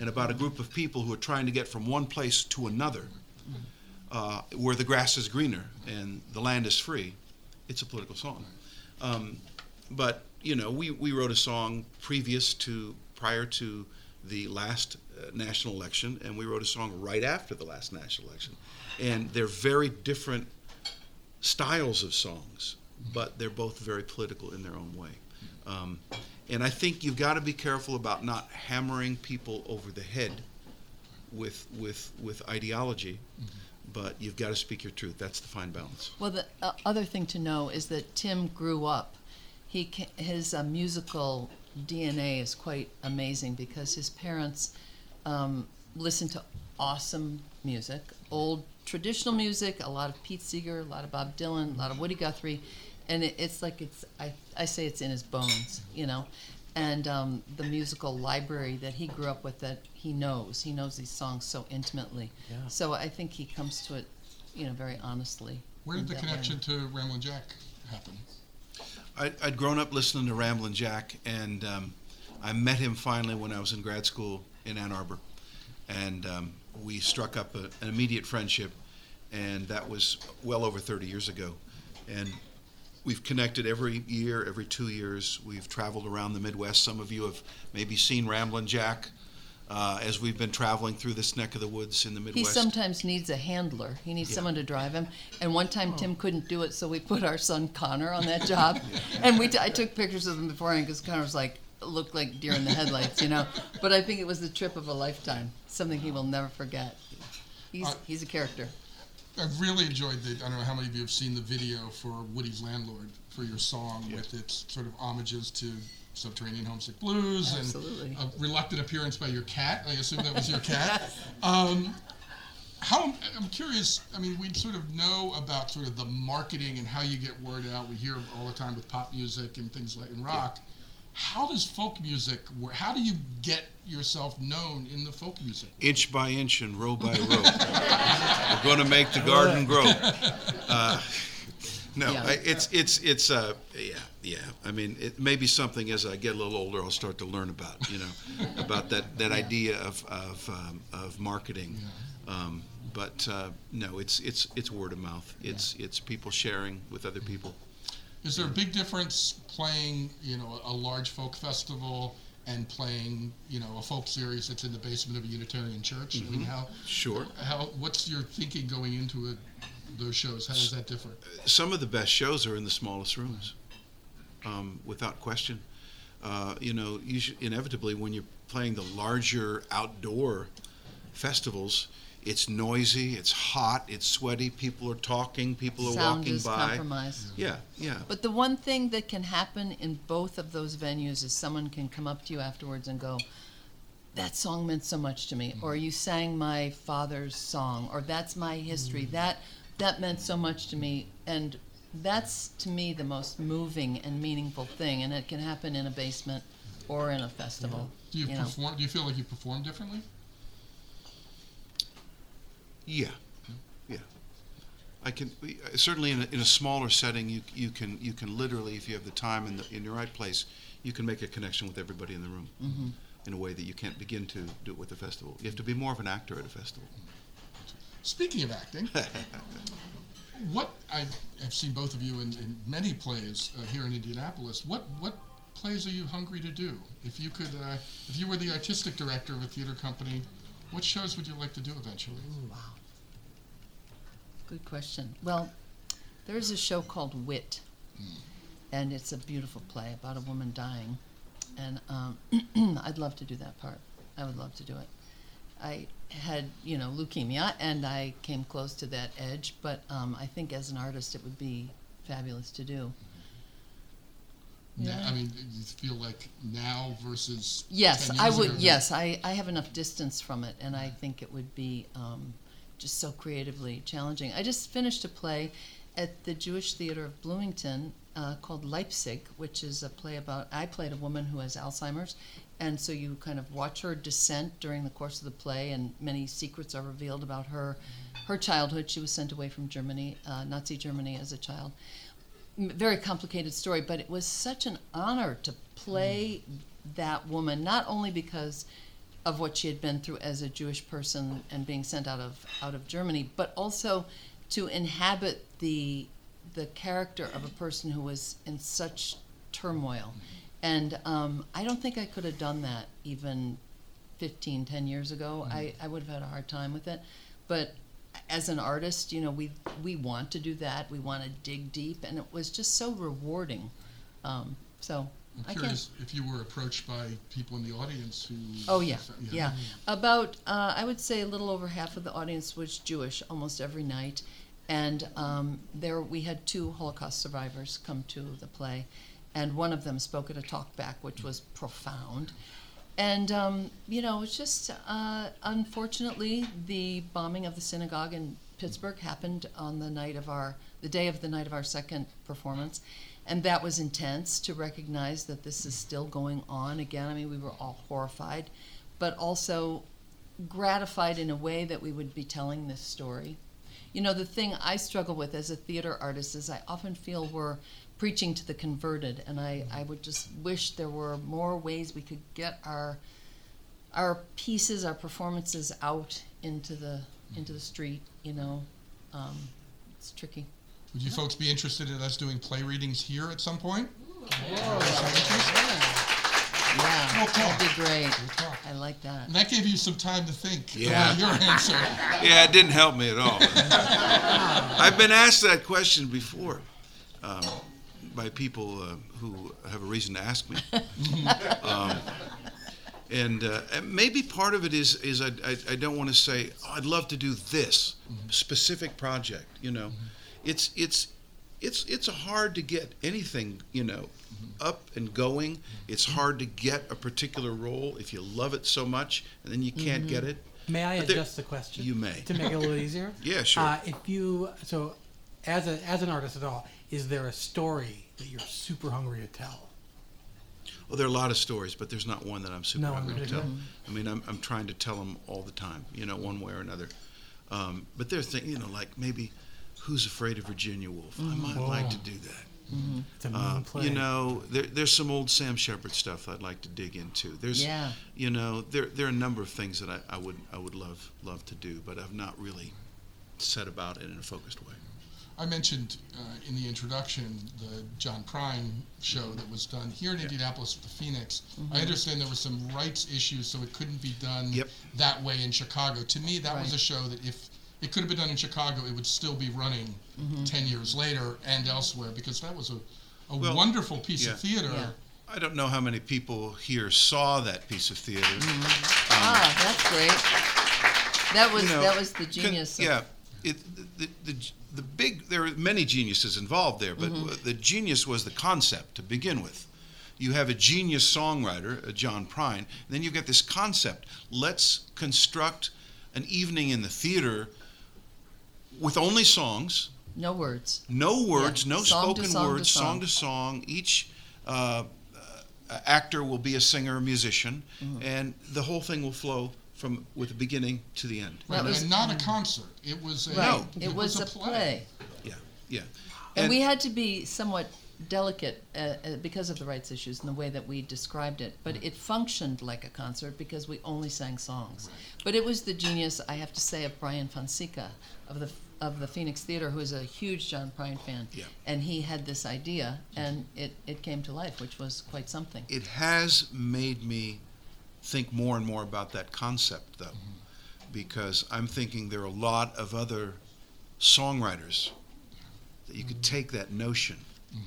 and about a group of people who are trying to get from one place to another, uh, where the grass is greener and the land is free, it's a political song. Um, but you know, we, we wrote a song previous to prior to the last uh, national election, and we wrote a song right after the last national election, and they're very different styles of songs, but they're both very political in their own way. Um, and I think you've got to be careful about not hammering people over the head with with with ideology, but you've got to speak your truth. That's the fine balance. Well, the uh, other thing to know is that Tim grew up. He ca- his uh, musical DNA is quite amazing because his parents um, listened to awesome music, old traditional music, a lot of Pete Seeger, a lot of Bob Dylan, a lot of Woody Guthrie, and it, it's like it's I, I say it's in his bones, you know. And um, the musical library that he grew up with, that he knows, he knows these songs so intimately. Yeah. So I think he comes to it, you know, very honestly. Where did the that way. connection to Ramblin' Jack happen? I, I'd grown up listening to Ramblin' Jack, and um, I met him finally when I was in grad school in Ann Arbor, and um, we struck up a, an immediate friendship, and that was well over 30 years ago, and we've connected every year, every two years. We've traveled around the Midwest. Some of you have maybe seen Ramblin' Jack. Uh, as we've been traveling through this neck of the woods in the Midwest. He sometimes needs a handler. He needs someone to drive him. And one time Tim couldn't do it, so we put our son Connor on that job. <laughs> and we t- I took pictures of him beforehand because Connor was like looked like deer in the headlights, you know. But I think it was the trip of a lifetime. Something he will never forget. He's Uh, he's a character. I've really enjoyed the. I don't know how many of you have seen the video for Woody's Landlord for your song with its sort of homages to Subterranean Homesick Blues Absolutely. and a reluctant appearance by your cat. I assume that was your <laughs> cat. Um, how I'm curious. I mean, we sort of know about sort of the marketing and how you get word out. We hear all the time with pop music and things like in rock. How does folk music work? How do you get yourself known in the folk music? inch by inch and row by row. We're going to make the garden grow. <laughs> Uh, No, Yeah. I, it's it's it's uh yeah yeah. I mean, it may be something as I get a little older, I'll start to learn about you know <laughs> about that that Yeah. idea of of um, of marketing. Um, but uh, no, it's it's it's word of mouth. It's it's people sharing with other people. Is there a big difference playing, you know, a large folk festival and playing, you know, a folk series that's in the basement of a Unitarian church? I mean, how Sure. how what's your thinking going into it, those shows? How does that differ? Some of the best shows are in the smallest rooms, um, without question. Uh, you know, you should, inevitably when you're playing the larger outdoor festivals, it's noisy, it's hot, it's sweaty. People are talking, people are Sound walking is by. compromised. Yeah, yeah. But the one thing that can happen in both of those venues is someone can come up to you afterwards and go, that song meant so much to me, or you sang my father's song, or that's my history. That that meant so much to me, and that's to me the most moving and meaningful thing. And it can happen in a basement or in a festival. Do you, You know. perform? Do you feel like you perform differently? Yeah, yeah. I can certainly in a, in a smaller setting, you you can you can literally, if you have the time and the, in the right place, you can make a connection with everybody in the room Mhm. in a way that you can't begin to do it with a festival. You have to be more of an actor at a festival. Speaking of acting, <laughs> what I have seen both of you in, in many plays uh, here in Indianapolis. What what plays are you hungry to do? If you could, uh, if you were the artistic director of a theater company, what shows would you like to do eventually? Wow. Good question. Well, there's a show called Wit, and it's a beautiful play about a woman dying, and um, <clears throat> I'd love to do that part. I would love to do it. I had, you know, leukemia, and I came close to that edge, but um, I think as an artist, it would be fabulous to do. Na- Yeah. I mean, you feel like now versus Yes, I would. ago? Yes, I, I have enough distance from it, and I think it would be um, just so creatively challenging. I just finished a play at the Jewish Theater of Bloomington uh, called Leipzig, which is a play about. I played a woman who has Alzheimer's, and so you kind of watch her descent during the course of the play, and many secrets are revealed about her, her childhood. She was sent away from Germany, uh, Nazi Germany, as a child very complicated story, but it was such an honor to play that woman, not only because of what she had been through as a Jewish person and being sent out of out of Germany, but also to inhabit the the character of a person who was in such turmoil. And um, I don't think I could have done that even 15, 10 years ago. I, I would have had a hard time with it. But as an artist, you know, we we want to do that. We want to dig deep, and it was just so rewarding. Um, so I'm I curious if you were approached by people in the audience who. Oh yeah, yeah. About uh, I would say a little over half of the audience was Jewish almost every night, and um, there we had two Holocaust survivors come to the play, and one of them spoke at a talkback, which was profound. And um, you know, it's just uh, unfortunately the bombing of the synagogue in Pittsburgh happened on the night of our the day of the night of our second performance, and that was intense to recognize that this is still going on again. I mean, we were all horrified, but also gratified in a way that we would be telling this story. You know, the thing I struggle with as a theater artist is I often feel we're preaching to the converted, and I, I would just wish there were more ways we could get our our pieces, our performances out into the into the street. You know, um, it's tricky. Would you folks be interested in us doing play readings here at some point? Yeah, We'll that'd be great. We'll. I like that. And that gave you some time to think Yeah. about your answer. <laughs> Yeah, it didn't help me at all. <laughs> I've been asked that question before um, by people uh, who have a reason to ask me. <laughs> Um, and uh, and maybe part of it is is I, I, I don't want to say oh, I'd love to do this specific project. You know, it's it's it's it's hard to get anything you know up and going. It's hard to get a particular role if you love it so much, and then you can't get it. May I But there- adjust the question? You may. to make it a little easier. <laughs> Yeah, sure. Uh, if you so, as a as an artist at all, is there a story that you're super hungry to tell? Well, there are a lot of stories, but there's not one that I'm super No, hungry to tell. I mean, I'm, I'm trying to tell them all the time, you know, one way or another. Um, but there's things, you know, like maybe Who's Afraid of Virginia Woolf? I might like to do that. It's a Uh, play. you know, there, there's some old Sam Shepard stuff I'd like to dig into. There's, Yeah. you know, there there are a number of things that I, I would I would love love to do, but I've not really set about it in a focused way. I mentioned uh, in the introduction the John Prine show that was done here in Indianapolis with the Phoenix. I understand there were some rights issues, so it couldn't be done Yep. that way in Chicago. To me, that was a show that if it could have been done in Chicago, it would still be running 10 years later and elsewhere because that was a, a Well, wonderful piece yeah. of theater. Yeah. I don't know how many people here saw that piece of theater. Ah, that's great. That was you know, that was the con- genius. of- yeah, it, the, the the big there are many geniuses involved there, but Mm-hmm. the genius was the concept to begin with. You have a genius songwriter, uh, John Prine, and then you get this concept. Let's construct an evening in the theater with only songs, No words. no words, Yeah, no song spoken song to words, song. song to song. Each uh, uh, actor will be a singer, or musician, Mm-hmm. and the whole thing will flow from with the beginning to the end. Right, That was- and not a concert. It was a, Right. it, It was a play. Yeah, yeah. And, we had to be somewhat delicate uh, uh, because of the rights issues and the way that we described it. But it functioned like a concert because we only sang songs. But it was the genius, I have to say, of Bryan Fonseca of the of the Phoenix Theater, who is a huge John Prine fan. Yeah. And he had this idea, and it, it came to life, which was quite something. it has made me think more and more about that concept, though, because I'm thinking there are a lot of other songwriters that you could take that notion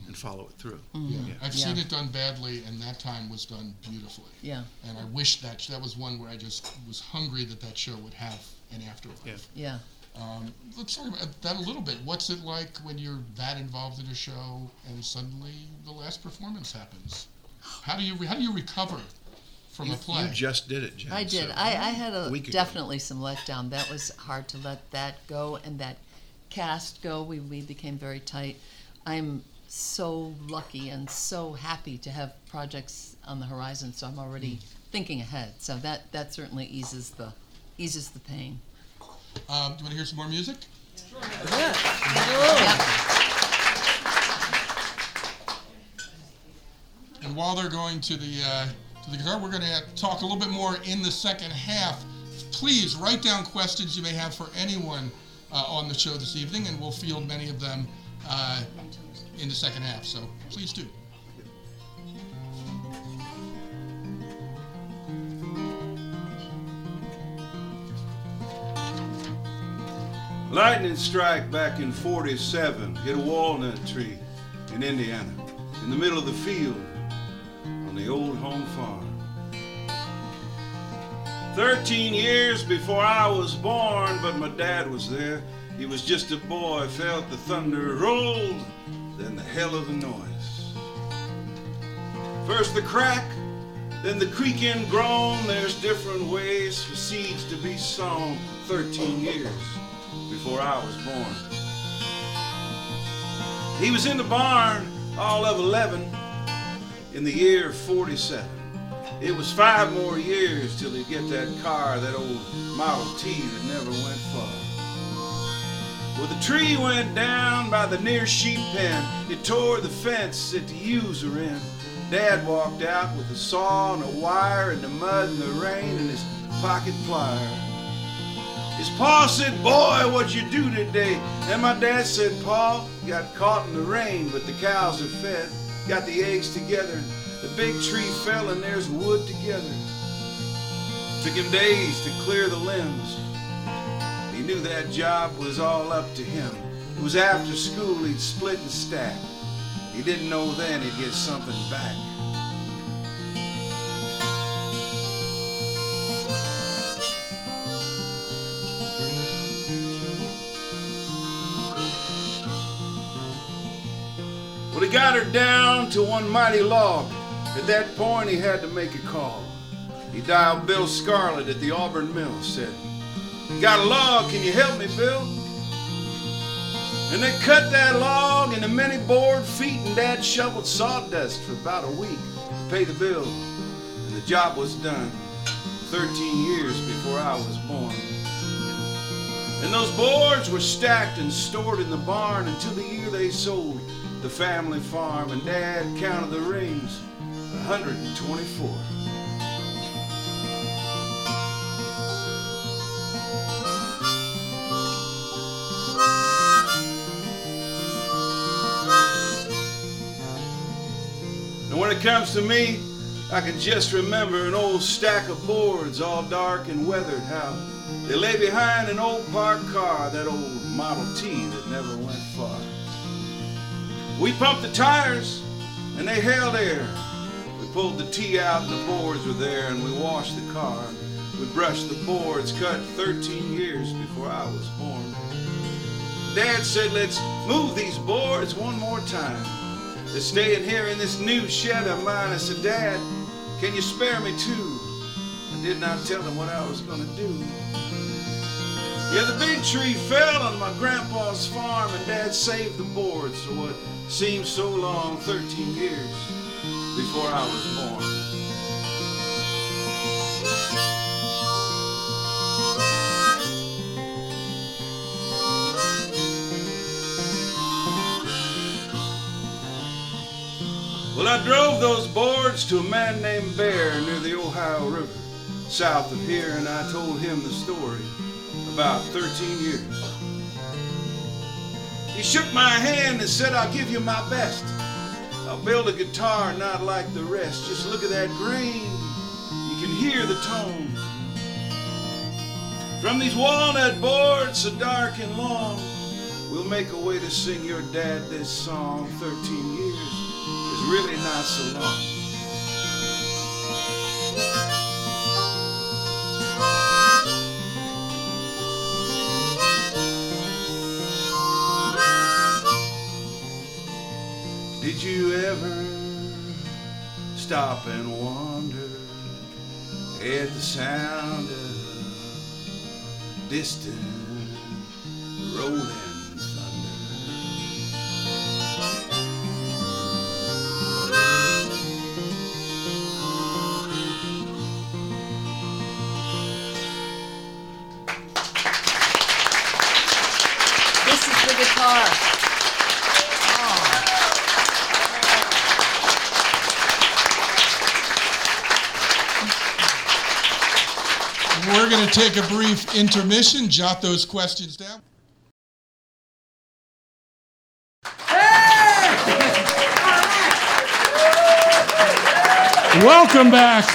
and follow it through. Mm-hmm. I've Yeah. seen it done badly, and that time was done beautifully. Yeah, And I wish that that was one where I just was hungry that that show would have an afterlife. Yeah. yeah. Um, let's talk about that a little bit. What's it like when you're that involved in a show and suddenly the last performance happens? How do you re- how do you recover from You, a play? you just did it, Jen. I did. so- I, I had a week ago. definitely some letdown. That was hard to let that go and that cast go. We we became very tight. I'm so lucky and so happy to have projects on the horizon. So I'm already thinking ahead. So that that certainly eases the eases the pain. um, do you want to hear some more music? Yeah. And while they're going to the uh, to the guitar, we're going to talk a little bit more in the second half. Please write down questions you may have for anyone uh, on the show this evening, and we'll field many of them uh, in the second half. So please do. Lightning strike back in 47 hit a walnut tree in Indiana in the middle of the field the old home farm. 13 years before I was born, but my dad was there. He was just a boy, felt the thunder roll, then the hell of the noise. First the crack, then the creaking groan. There's different ways for seeds to be sown. 13 years before I was born. He was in the barn, all of 11, in the year 47. It was five more years till he'd get that car, that old Model T that never went far. Well, the tree went down by the near sheep pen. It tore the fence that the ewes were in. Dad walked out with a saw and a wire and the mud and the rain and his pocket plier. His pa said, Boy, what'd you do today? And my dad said, Pa, got caught in the rain, but the cows are fed. Got the eggs together. and The big tree fell and there's wood together. Took him days to clear the limbs. He knew that job was all up to him. It was after school he'd split and stack. He didn't know then he'd get something back. Got her down to one mighty log. At that point, he had to make a call. He dialed Bill Scarlett at the Auburn Mill, said, Got a log, can you help me, Bill? And they cut that log into many board feet, and Dad shoveled sawdust for about a week to pay the bill. And the job was done 13 years before I was born. And those boards were stacked and stored in the barn until the year they sold the family farm. And Dad counted the rings 124. And when it comes to me, I can just remember an old stack of boards all dark and weathered, how they lay behind an old parked car, that old Model T that never went far. We pumped the tires and they held air. We pulled the T out and the boards were there and we washed the car. We brushed the boards, cut 13 years before I was born. Dad said, let's move these boards one more time. They're staying here in this new shed of mine. I said, Dad, can you spare me two? I did not tell him what I was going to do. Yeah, the big tree fell on my grandpa's farm, and Dad saved the boards for what seemed so long 13 years before I was born. Well, I drove those boards to a man named Bear near the Ohio River, south of here, and I told him the story about 13 years. He shook my hand and said, I'll give you my best. I'll build a guitar not like the rest. Just look at that grain. You can hear the tone. From these walnut boards so dark and long, we'll make a way to sing your dad this song. 13 years is really not so long. Did you ever stop and wonder at the sound of distant rolling take a brief intermission. Jot those questions down. Welcome back.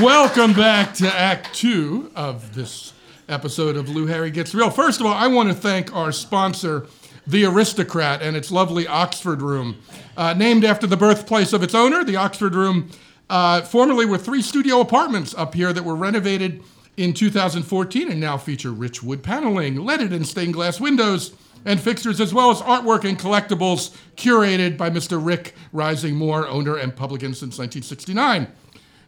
Welcome back to Act Two of this episode of Lou Harry Gets Real. First of all, I want to thank our sponsor, The Aristocrat, and its lovely Oxford Room. Uh, named after the birthplace of its owner, the Oxford Room uh, formerly were three studio apartments up here that were renovated in 2014 and now feature rich wood paneling, leaded and stained glass windows, and fixtures, as well as artwork and collectibles curated by Mr. Rick Rising Moore, owner and publican since 1969.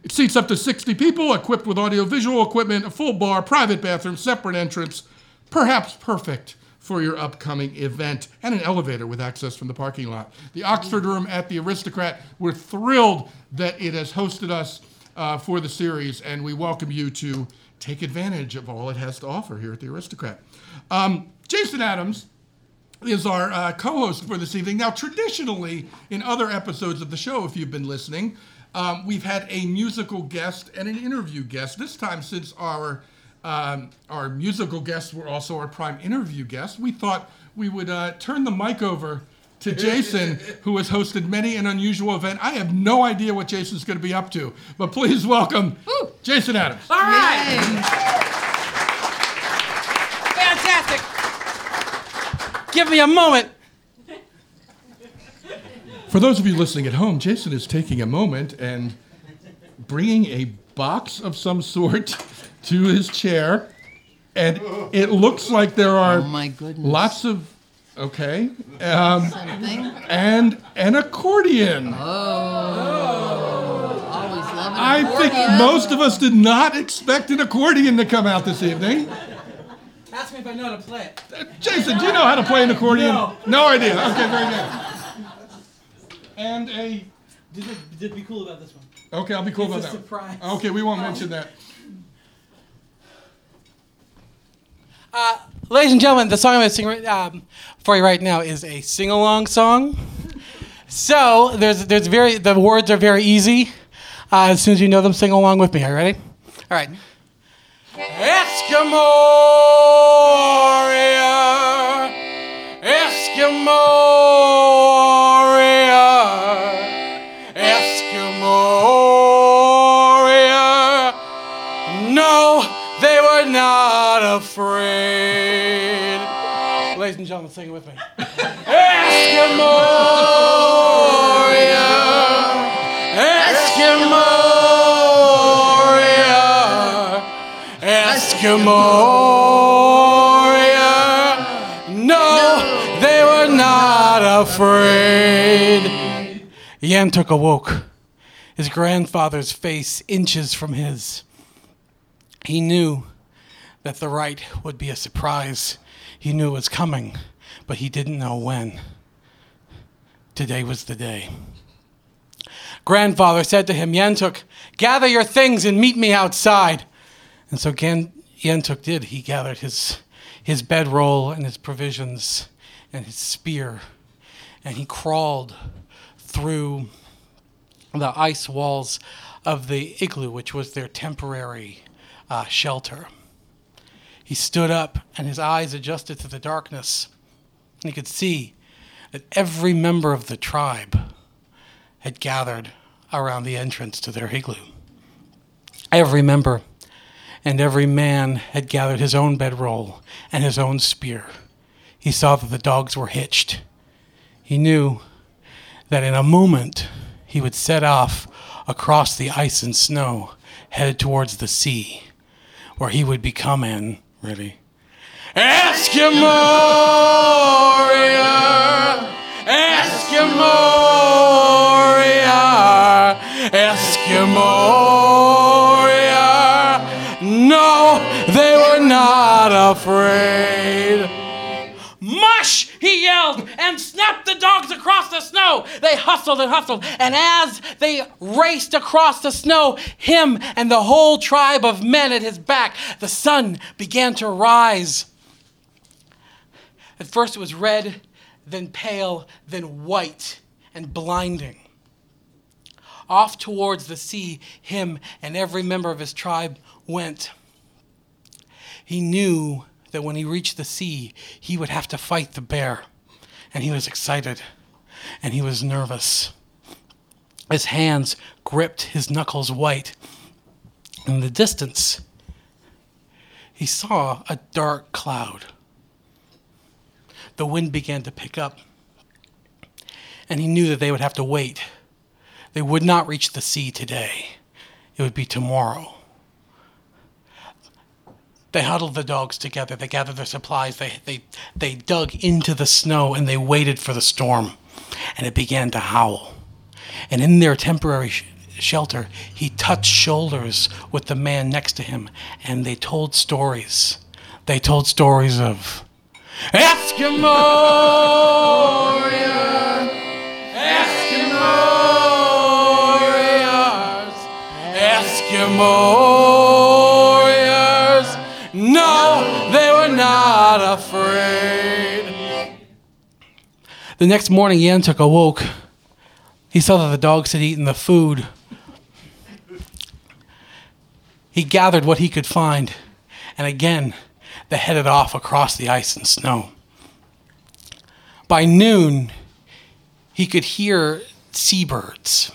It seats up to 60 people, equipped with audiovisual equipment, a full bar, private bathroom, separate entrance, perhaps perfect for your upcoming event, and an elevator with access from the parking lot. The Oxford Room at the Aristocrat, we're thrilled that it has hosted us uh, for the series, and we welcome you to take advantage of all it has to offer here at the Aristocrat. Um, Jason Adams is our uh, co-host for this evening. Now, traditionally, in other episodes of the show, if you've been listening, um, we've had a musical guest and an interview guest. This time, since our um, our musical guests were also our prime interview guests, we thought we would uh, turn the mic over to Jason, <laughs> who has hosted many an unusual event. I have no idea what Jason's going to be up to, but please welcome Jason Adams. All right. Yay. Fantastic. Give me a moment. For those of you listening at home, Jason is taking a moment and bringing a box of some sort to his chair. And it looks like there are Oh my goodness. lots of, okay, um, and an accordion. Always love an I think most of us did not expect an accordion to come out this evening. Ask me if I know how to play it. Uh, Jason, do you know how to play an accordion? No. idea. Okay, very good. And a, Did, did be cool about this one. okay, I'll be cool It's about a that. surprise. Okay, we won't mention that. Ladies and gentlemen, the song I'm going to sing right, um, for you right now is a sing-along song. So there's there's very the words are very easy. Uh, as soon as you know them, sing along with me. Are you ready? All right. Eskimoria, Eskimoria, sing it with me. Eskimoria, Eskimoria. No, they were not afraid. Yantuk awoke, his grandfather's face inches from his. He knew that the right would be a surprise. He knew it was coming, but he didn't know when. Today was the day. Grandfather said to him, Yantuk, gather your things and meet me outside. And so Gan- Yantuk did. He gathered his, his bedroll and his provisions and his spear, and he crawled through the ice walls of the igloo, which was their temporary uh, shelter. He stood up, and his eyes adjusted to the darkness. And he could see that every member of the tribe had gathered around the entrance to their igloo. Every member and every man had gathered his own bedroll and his own spear. He saw that the dogs were hitched. He knew that in a moment he would set off across the ice and snow, headed towards the sea, where he would become an, really, Eskimoria! Eskimoria! Eskimoria! No, they were not afraid. Mush! He yelled and snapped the dogs across the snow. They hustled and hustled, and as they raced across the snow, him and the whole tribe of men at his back, the sun began to rise. At first it was red, then pale, then white and blinding. Off towards the sea, him and every member of his tribe went. He knew that when he reached the sea, he would have to fight the bear. And he was excited and he was nervous. His hands gripped his knuckles white. In the distance, he saw a dark cloud. The wind began to pick up, and he knew that they would have to wait. They would not reach the sea today, it would be tomorrow. They huddled the dogs together. They gathered their supplies. They, they, they dug into the snow and they waited for the storm. And it began to howl. And in their temporary sh- shelter, he touched shoulders with the man next to him. And they told stories. They told stories of Eskimoria, Eskimorias, Eskimorias. No, they were not afraid. The next morning, Yantuk awoke. He saw that the dogs had eaten the food. He gathered what he could find, and again, they headed off across the ice and snow. By noon, he could hear seabirds.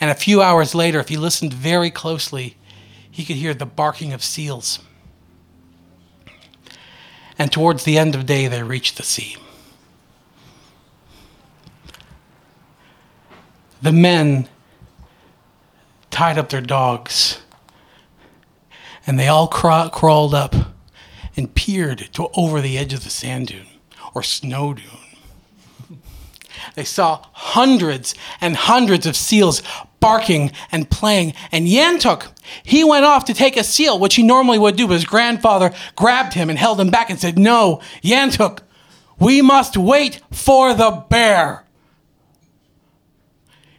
And a few hours later, if he listened very closely, he could hear the barking of seals. And towards the end of day, they reached the sea. The men tied up their dogs, and they all cra- crawled up and peered to over the edge of the sand dune or snow dune. They saw hundreds and hundreds of seals barking and playing. And Yantuk, he went off to take a seal, which he normally would do, but his grandfather grabbed him and held him back and said, No, Yantuk, we must wait for the bear.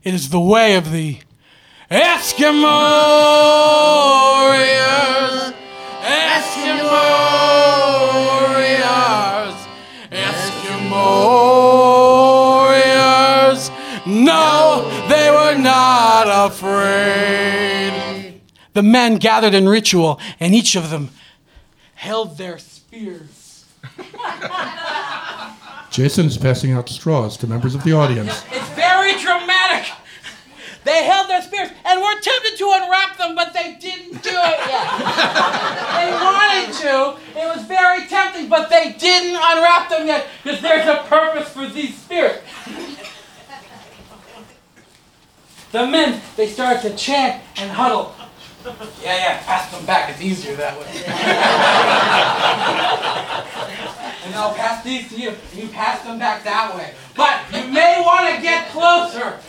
It is the way of the Eskimo warriors, Eskimo warriors, Eskimo warriors. No, they were not afraid. The men gathered in ritual, and each of them held their spears. Jason's passing out straws to members of the audience. It's very dramatic. They held their spears and were tempted to unwrap them, but they didn't do it yet. <laughs> they wanted to. It was very tempting, but they didn't unwrap them yet because there's a purpose for these spears. The men, they started to chant and huddle. Yeah, yeah, pass them back. It's easier that way. <laughs> and I'll pass these to you. And you pass them back that way. But you may want to get closer.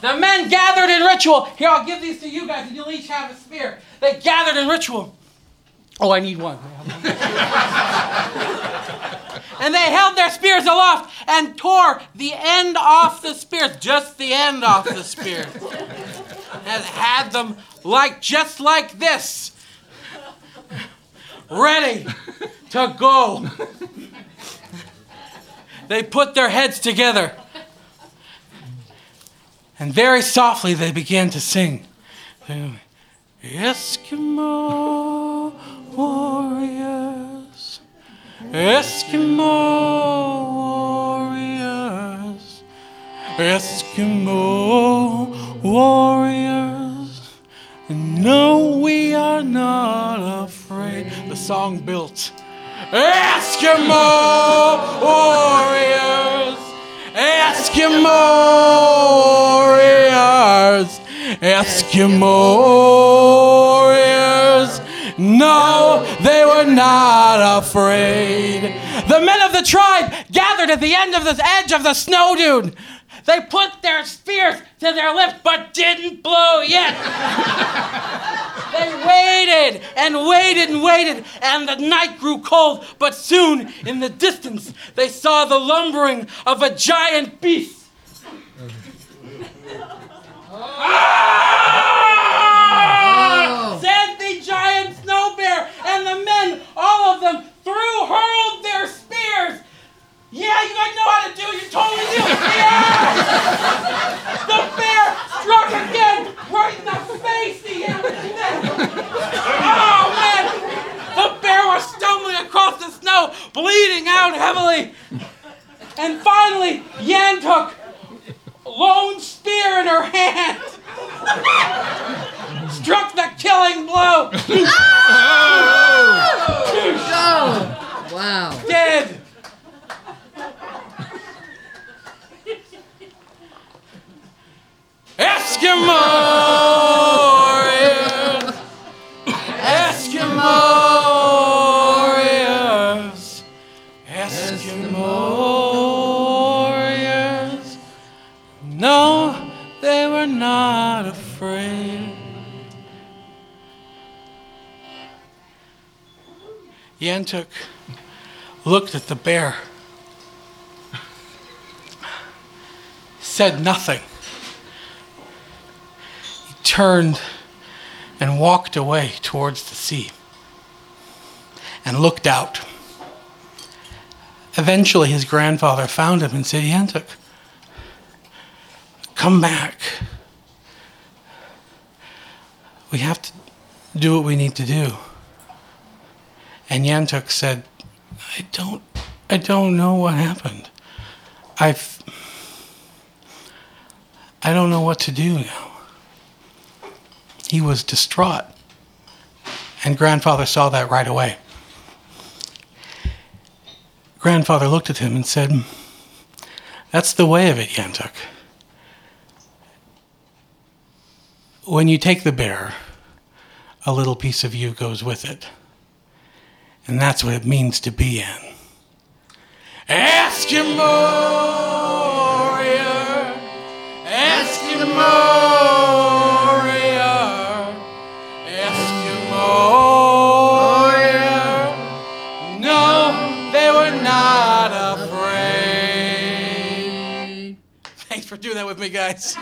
The men gathered in ritual. Here, I'll give these to you guys, and you'll each have a spear. They gathered in ritual. Oh, I need one. <laughs> and they held their spears aloft and tore the end off the spears, just the end off the spears, and had them like just like this, ready to go. They put their heads together. And very softly they began to sing. Eskimo warriors, Eskimo warriors, Eskimo warriors. And no, we are not afraid. The song built. Eskimo warriors, Eskimo warriors, Eskimo warriors. No, they were not afraid. The men of the tribe gathered at the end of the edge of the snow dune. They put their spears to their lips but didn't blow yet. They waited and waited and waited, and the night grew cold. But soon, in the distance, they saw the lumbering of a giant beast. Yentuk looked at the bear, said nothing. He turned and walked away towards the sea and looked out. Eventually, his grandfather found him and said, Yentuk, come back. We have to do what we need to do. And Yantuk said, I don't I don't know what happened. I've I don't know what to do now. He was distraught. And grandfather saw that right away. Grandfather looked at him and said, That's the way of it, Yantuk. When you take the bear, a little piece of you goes with it. And that's what it means to be in. Eskimo warrior, Eskimo warrior, Eskimo warrior. No, they were not afraid. Thanks for doing that with me, guys.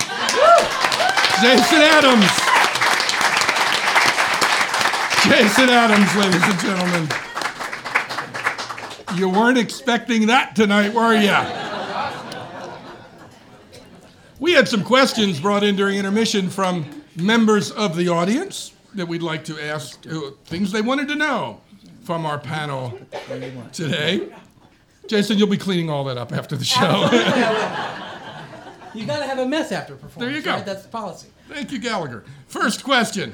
Jason Adams. Jason Adams, ladies and gentlemen. You weren't expecting that tonight, were you? We had some questions brought in during intermission from members of the audience that we'd like to ask uh, things they wanted to know from our panel today. Jason, you'll be cleaning all that up after the show. You gotta have a mess after performance. There you go. Right? That's the policy. Thank you, Gallagher. First question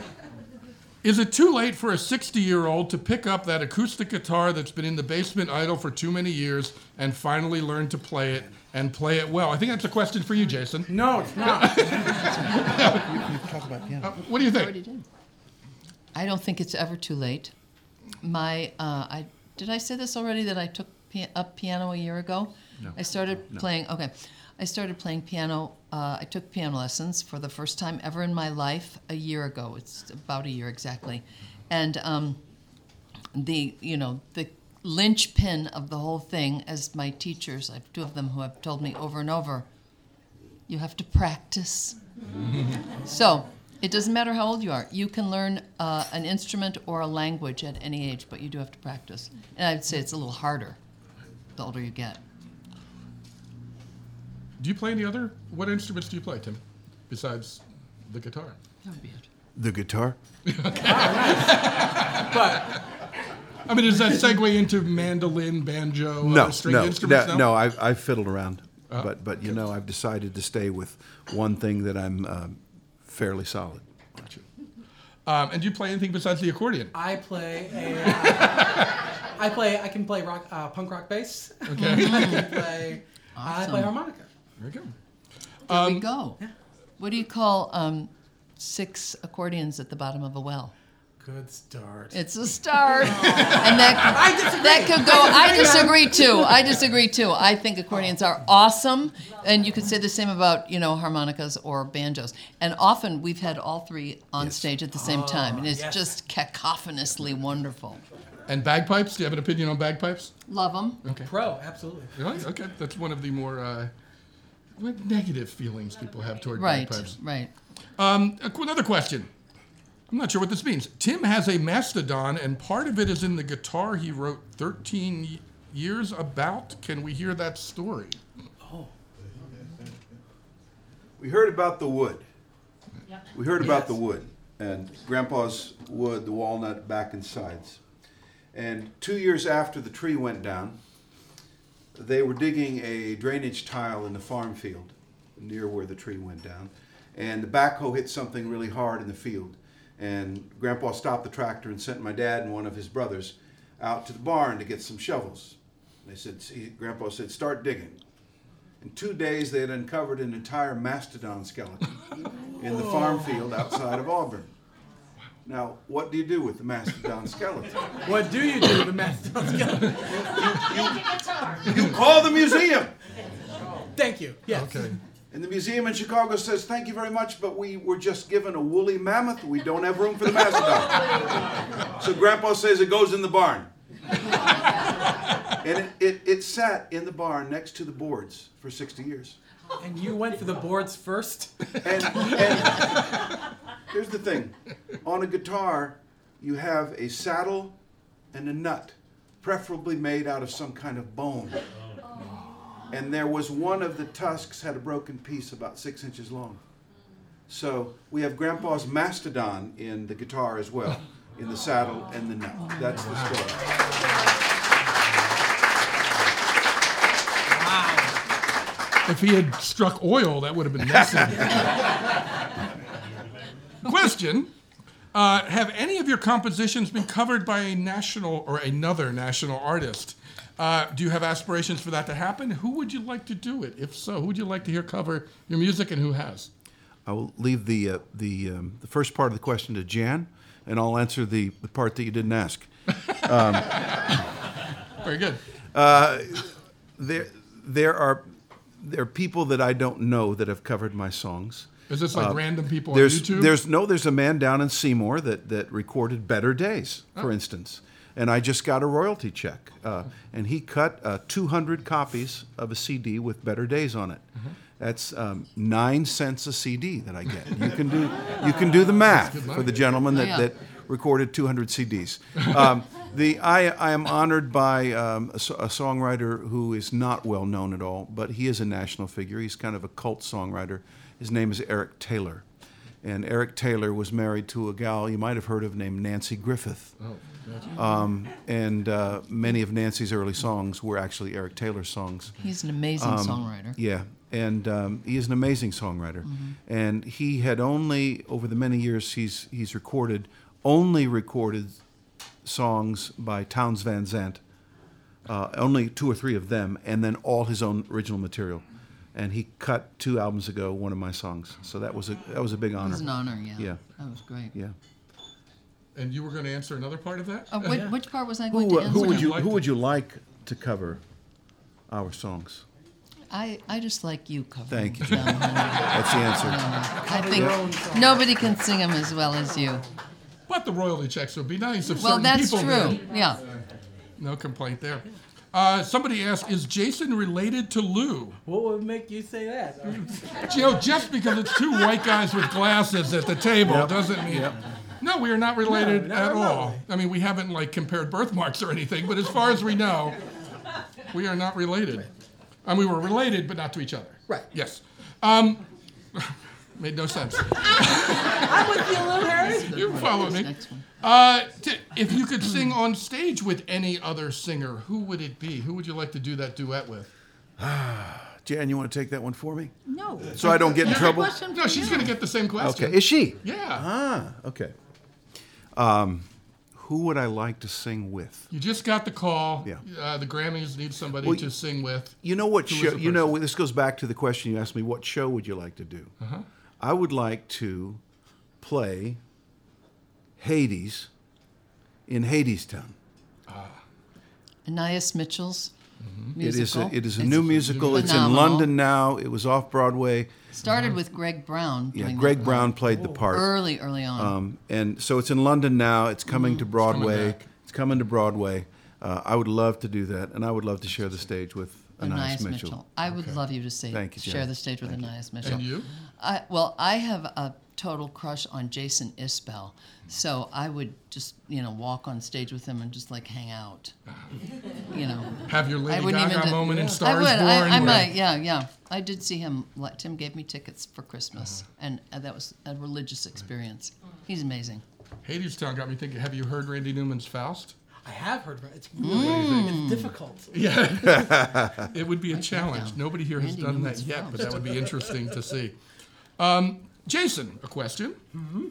Is it too late for a 60 year old to pick up that acoustic guitar that's been in the basement idle for too many years and finally learn to play it and play it well? I think that's a question for you, Jason. No, it's not. <laughs> You talk about Uh, what do you Already think? did. I don't think it's ever too late. My, uh, I did I say this already that I took pi- up piano a year ago? No. I started playing. Okay, I started playing piano. Uh, I took piano lessons for the first time ever in my life a year ago. It's about a year exactly, and um, the you know the linchpin of the whole thing, as my teachers, I have two of them who have told me over and over, you have to practice. <laughs> So it doesn't matter how old you are. You can learn uh, an instrument or a language at any age, but you do have to practice. And I'd say it's a little harder the older you get. Do you play any other? What instruments do you play, Tim, besides the guitar? That would be it. The guitar? <laughs> but I mean, does that segue into mandolin, banjo, No, other string no, instruments? no, no. I've, I've fiddled around, but but you know, I've decided to stay with one thing that I'm um, fairly solid. Gotcha. Um, and do you play anything besides the accordion? I play a. Uh, <laughs> I play. I can play rock, uh, punk rock bass. Okay. <laughs> I can play. I play Awesome. Harmonica. Very good. There Um, we go. What do you call um, six accordions at the bottom of a well? Good start. It's a start. <laughs> and that, I disagree. that could go. I I disagree, disagree too. I disagree too. I think accordions are awesome, and you could say the same about you know harmonicas or banjos. And often we've had all three on stage at the same time, and it's yes. just cacophonously wonderful. And bagpipes? Do you have an opinion on bagpipes? Love them. Okay. Pro, absolutely. Really? Okay. That's one of the more uh, what negative feelings people have toward Right. bagpipes. Right. Um, another question. I'm not sure what this means. Tim has a mastodon, and part of it is in the guitar he wrote 13 years about. Can we hear that story? Oh. We heard about the wood. Yep. We heard about the wood and Grandpa's wood, the walnut back and sides. And two years after the tree went down, they were digging a drainage tile in the farm field near where the tree went down. And the backhoe hit something really hard in the field. And Grandpa stopped the tractor and sent my dad and one of his brothers out to the barn to get some shovels. They said, Grandpa said, start digging. In two days, they had uncovered an entire mastodon skeleton in the farm field outside of Auburn. Now, what do you do with the mastodon skeleton? <laughs> What do you do with the mastodon skeleton? You call the museum! Thank you. Yes. Okay. And the museum in Chicago says, Thank you very much, but we were just given a woolly mammoth. We don't have room for the mastodon. <laughs> so Grandpa says it goes in the barn. and it, it, it sat in the barn next to the boards for 60 years. And you went for the boards first. And, and here's the thing on a guitar, you have a saddle and a nut, preferably made out of some kind of bone. And there was one of the tusks had a broken piece about six inches long. So we have Grandpa's mastodon in the guitar as well, in the saddle and the nut. That's the story. If he had struck oil, that would have been messy. <laughs> Question uh, Have any of your compositions been covered by a national or another national artist? Uh, do you have aspirations for that to happen? Who would you like to do it? If so, who would you like to hear cover your music and who has? I will leave the, uh, the, um, the first part of the question to Jan, and I'll answer the, the part that you didn't ask. <laughs> Very good. There, there are there are people that I don't know that have covered my songs. Is this like random people on Uh, There's YouTube? there's no there's a man down in Seymour that that recorded Better Days, for instance, and I just got a royalty check, uh, and he cut uh, 200 copies of a CD with Better Days on it. That's um, nine cents a CD that I get. You can do you can do the math for the gentleman that, that recorded 200 CDs. Um, the I, I am honored by um, a, a songwriter who is not well known at all, but he is a national figure. He's kind of a cult songwriter. His name is Eric Taylor. And Eric Taylor was married to a gal you might have heard of named Nanci Griffith. Oh, Um, and uh, many of Nanci's early songs were actually Eric Taylor's songs. He's an amazing songwriter. Yeah, and um, he is an amazing songwriter. And he had only, over the many years he's he's recorded, only recorded songs by Townes Van Zandt, uh, only two or three of them, and then all his own original material. And he cut two albums ago one of my songs, so that was a that was a big It honor. was an honor, yeah. Yeah. That was great. Yeah. And you were going to answer another part of that? Uh, which, which part was I going Who, to uh, answer? who would you Like who to- would you like to cover our songs? I, I just like you covering Thank you. them. <laughs> That's the answer. I think nobody can sing them as well as you. But the royalty checks would be nice if Well, certain that's people true. did. Yeah. No complaint there. Uh, somebody asked, is Jason related to Lou? What would make you say that? <laughs> You know, just because it's two white guys with glasses at the table doesn't mean. No, we are not related No, not at all. remotely. I mean, we haven't like compared birthmarks or anything, but as far as we know, we are not related. And we were related, but not to each other. Right. Yes. Um, <laughs> made no sense. I'm with you, Lou Harry. You follow me. Next. Uh, t- if you could sing on stage with any other singer, who would it be? Who would you like to do that duet with? <sighs> Jan, you want to take that one for me, No. so I don't get in trouble? Question No, for she's you. going to get the same question. Okay, is she? Yeah. Ah, okay. Um, who would I like to sing with? You just got the call. Yeah. Uh, the Grammys need somebody Well, to sing with. You know what Who is show? the You know this goes back to the question you asked me. What show would you like to do? Uh-huh. I would like to play Hades in Hadestown. Ah. Anais Mitchell's It is musical. a, it is a It's new musical. It's in. London now. It was off Broadway. Started with Greg Brown. Yeah, Greg that Brown played the part. Early, early on. Um, and so it's in London now. It's coming to Broadway. back. It's coming to Broadway. Uh, I would love to do that, and I would love to share the stage with Anais Anais Mitchell. Mitchell. I would love you to say, Thank you, Jen. share the stage with Anais Mitchell. And you? I, well, I have a total crush on Jason Isbell, so I would just you know walk on stage with him and just like hang out. You know, Have your I Lady wouldn't Gaga even. do- moment in I Stars would. Born. I, I might. Yeah, yeah. I did see him. like, Tim gave me tickets for Christmas, Uh-huh. and uh, that was a religious experience. He's amazing. Hadestown got me thinking. Have you heard Randy Newman's Faust? I have heard about it. It's Mm. really it's difficult. Yeah. <laughs> it would be a challenge. Nobody here has Randy done that yet, Faust. but that would be interesting to see. Um, Jason, a question. Mm-hmm.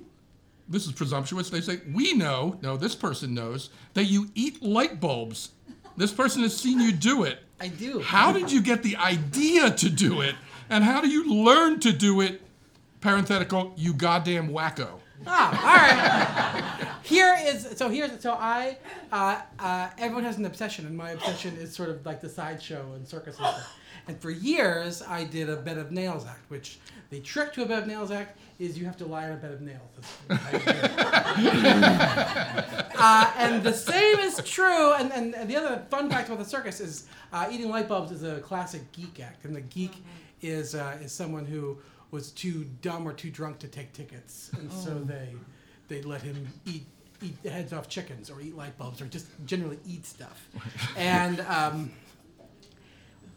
This is presumptuous. They say, We know, no, this person knows, that you eat light bulbs. This person has seen you do it. I do. How did you get the idea to do it? And how do you learn to do it? Parenthetical, you goddamn wacko. Ah, all right. Here is so here's so I uh, uh, everyone has an obsession, and my obsession is sort of like the sideshow and circus and stuff. And for years, I did a bed of nails act, which the trick to a bed of nails act is you have to lie on a bed of nails. That's how you <laughs> uh, and the same is true. And, and, and the other fun fact about the circus is uh, eating light bulbs is a classic geek act, and the geek is uh, is someone who was too dumb or too drunk to take tickets, and so they they let him eat eat the heads off chickens or eat light bulbs or just generally eat stuff. <laughs> and um,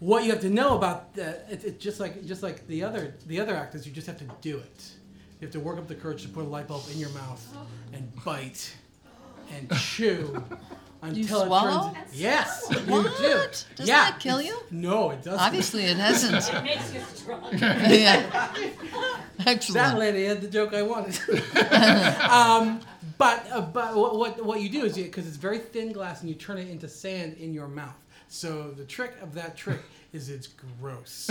what you have to know about the, it, it's just like just like the other the other actors, you just have to do it. You have to work up the courage to put a light bulb in your mouth and bite and chew <laughs> until it swallow? turns. Yes, you do. Does yeah, that kill you? No, it doesn't. Obviously, it hasn't. <laughs> It makes you strong. <laughs> yeah. That Excellent. lady had the joke I wanted. um, but uh, but what, what what you do is because it's very thin glass and you turn it into sand in your mouth. So the trick of that trick <laughs> is it's gross.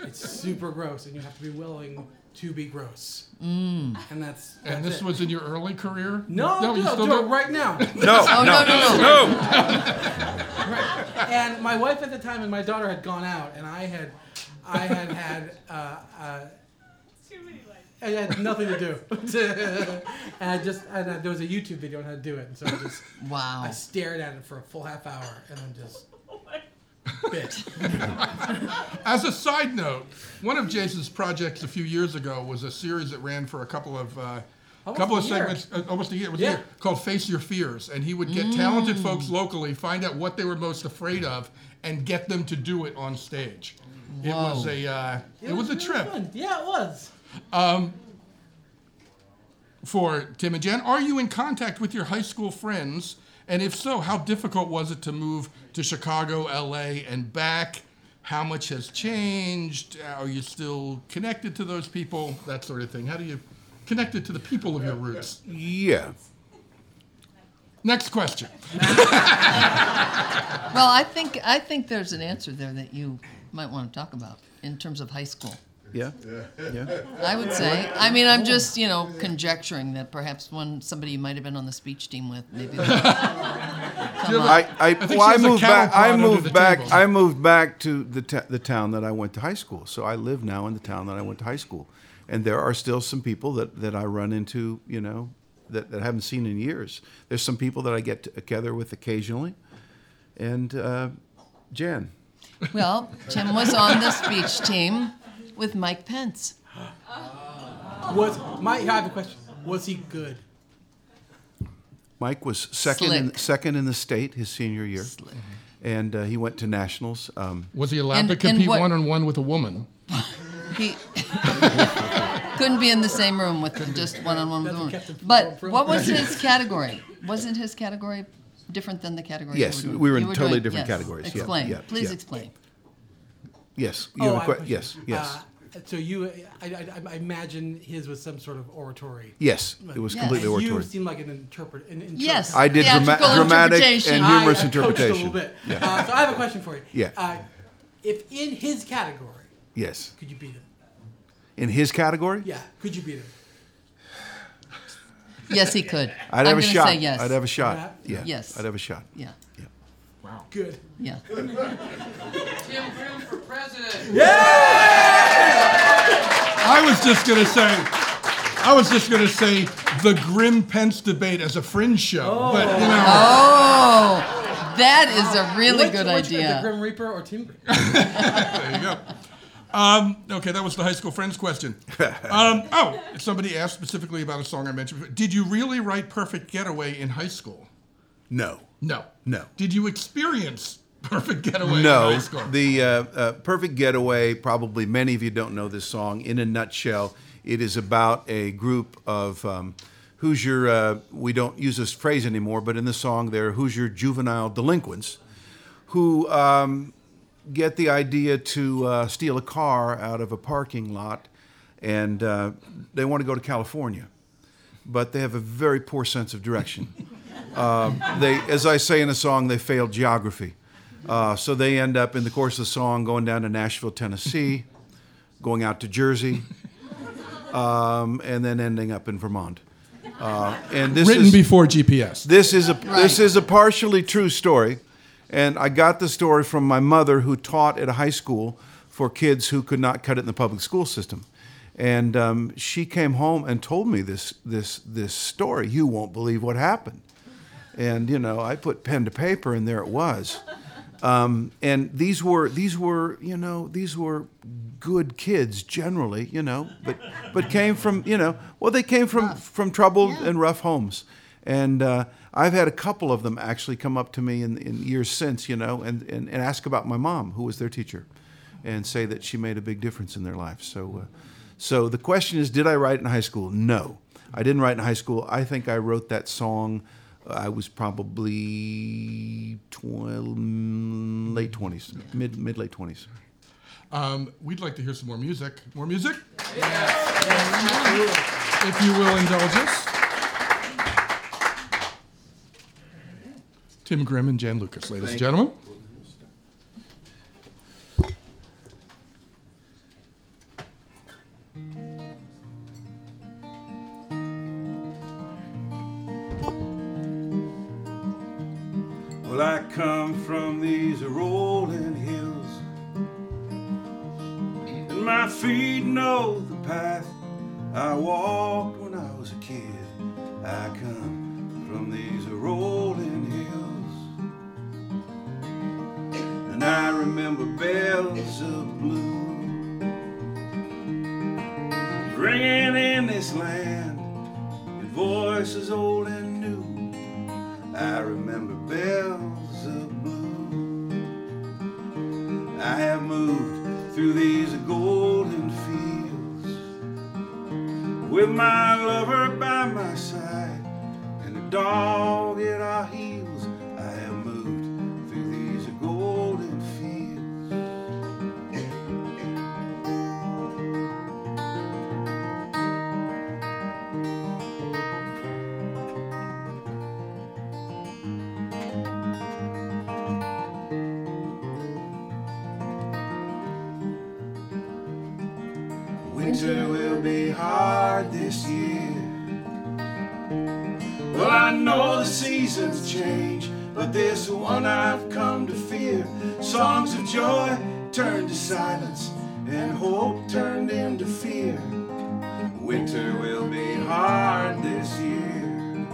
it's super gross, and you have to be willing to be gross. Mm. And that's, And this it. was in your early career? no, no, you do still it do right now. <laughs> No, Oh no no no! no. no. right. and my wife at the time and my daughter had gone out, and I had, I had had, uh, uh, Too many lights. I had nothing to do. <laughs> and I just, and uh, there was a YouTube video on how to do it, and so I just, Wow. I stared at it for a full half hour, and then just <laughs> Oh my. As a side note, one of Jason's projects a few years ago was a series that ran for a couple of uh, a couple of year. segments, uh, almost a year, it was Yeah. a year, called Face Your Fears. And he would get talented folks locally, find out what they were most afraid of, and get them to do it on stage. It was a uh, it, was, a really trip fun. Yeah, it was. Um, for Tim and Jen. Are you in contact with your high school friends? And if so, how difficult was it to move to Chicago, LA, and back? How much has changed? Are you still connected to those people? That sort of thing. How do you connect it to the people of your roots? Yeah. Next question. Well, I think I think there's an answer there that you might want to talk about in terms of high school. Yeah. Yeah. I would say. I mean, I'm just you know conjecturing that perhaps one somebody you might have been on the speech team with maybe. would <laughs> come up. I, I, well, I moved back. I moved back. table. I moved back to the t- the town that I went to high school. So I live now in the town that I went to high school, and there are still some people that, that I run into. You know, that, that I haven't seen in years. There's some people that I get together with occasionally, and uh, Jan. Well, Tim was on the speech team with Mike Pence. <gasps> Was my? I have a question. Was he good? Mike was second in, Slick. second in the state his senior year, Slick. and uh, he went to nationals. Um, Was he allowed And- to and compete what- one on one with a woman? He <laughs> couldn't be in the same room with just one-on-one with That's the what woman. kept him from But going through. what was <laughs> his category? Wasn't his category different than the category? you Yes, were we were in You totally doing- different yes. categories. Yeah, Explain. yeah, Please yeah. explain. yes, you oh, have a I a que- question. yes, yes, Uh, so you, I, I, I imagine his was some sort of oratory. yes. It was Yes. completely oratory. You oratory. seem like an interpret. An interpreter. Yes. I did drama- dramatic and I, humorous I coached a little bit. Yeah. Uh, so I have a question for you. Yeah. Uh, if in his category, Yes. could you beat him? In his category, Yeah, could you beat him? Yes, he could. I'd I'm have a gonna shot. Say yes. I'd have a shot. Yeah? Yeah. Yes. I'd have a shot. Yeah. Good. Yeah. <laughs> Tim Grimm for president. Yeah! I was just gonna say, I was just gonna say the Grimm Pence debate as a fringe show, but you know, Oh, that is a really Which- good which- The. Grim Reaper or Tim Grimm? <laughs> there you go. Um, okay, that was the high school friends question. Um, oh, somebody asked specifically about a song I mentioned. before. Did you really write "Perfect Getaway" in high school? No. No. No. Did you experience "Perfect Getaway" in No, the uh, uh, Perfect Getaway, probably many of you don't know this song. In a nutshell, it is about a group of um, Hoosier, uh, we don't use this phrase anymore, but in the song they're Hoosier juvenile delinquents who um, get the idea to uh, steal a car out of a parking lot and uh, they want to go to California. But they have a very poor sense of direction. Um, they, as I say in the song, they failed geography. Uh, so they end up in the course of the song going down to Nashville, Tennessee, going out to Jersey, um, and then ending up in Vermont. Uh, and this Written is, before GPS. this is a this is a partially true story, and I got the story from my mother, who taught at a high school for kids who could not cut it in the public school system, and um, she came home and told me this this this story. You won't believe what happened, and you know I put pen to paper, and there it was. Um, and these were these were you know these were good kids generally you know but but came from you know well they came from from troubled and rough homes. And uh, I've had a couple of them actually come up to me in, in years since you know and, and, and ask about my mom who was their teacher and say that she made a big difference in their life. So uh, so the question is did I write in high school? No. I didn't write in high school. I think I wrote that song I was probably 12, late 20s, mid mid late 20s. Um, we'd like to hear some more music. More music? If you will indulge us. Tim Grimm and Jan Lucas, ladies and gentlemen. Well, come from these rolling hills, and my feet know the path I walked when I was a kid. I come from these rolling hills, and I remember bells of blue ringing in this land. You voices old and new. I remember bells I have moved through these golden fields with my lover by my side and a dog at our heels. Change, but this one I've come to fear. Songs of joy turned to silence, and hope turned into fear. Winter will be hard this year.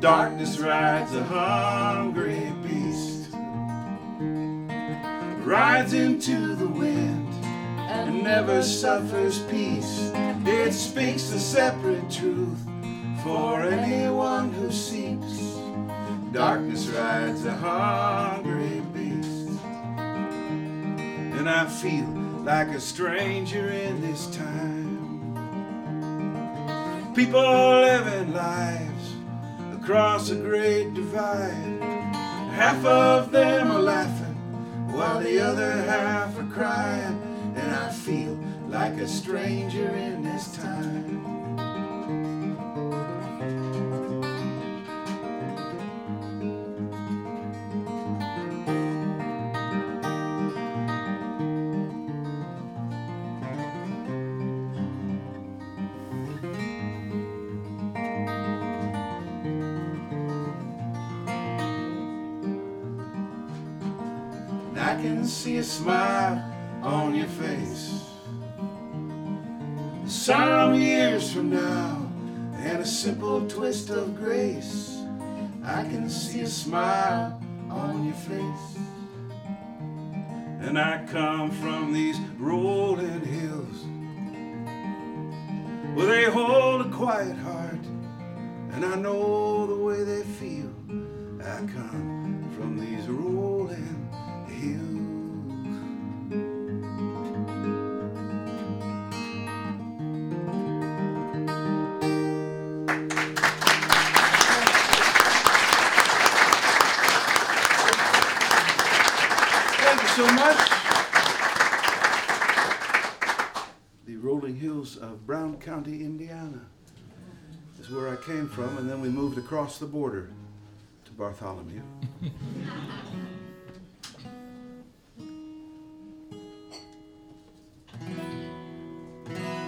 Darkness rides a hungry beast, rides into the wind and never suffers peace. It speaks the separate truth for anyone who seeks. Darkness rides a hungry beast, and I feel like a stranger in this time. People living lives across a great divide. Half of them are laughing while the other half are crying, and I feel like a stranger in this time. Smile on your face. Some years from now, and a simple twist of grace. I can see a smile on your face. And I come from these rolling hills where they hold a quiet heart, and I know the way they feel. I come from these rolling came from, and then we moved across the border to Bartholomew. <laughs>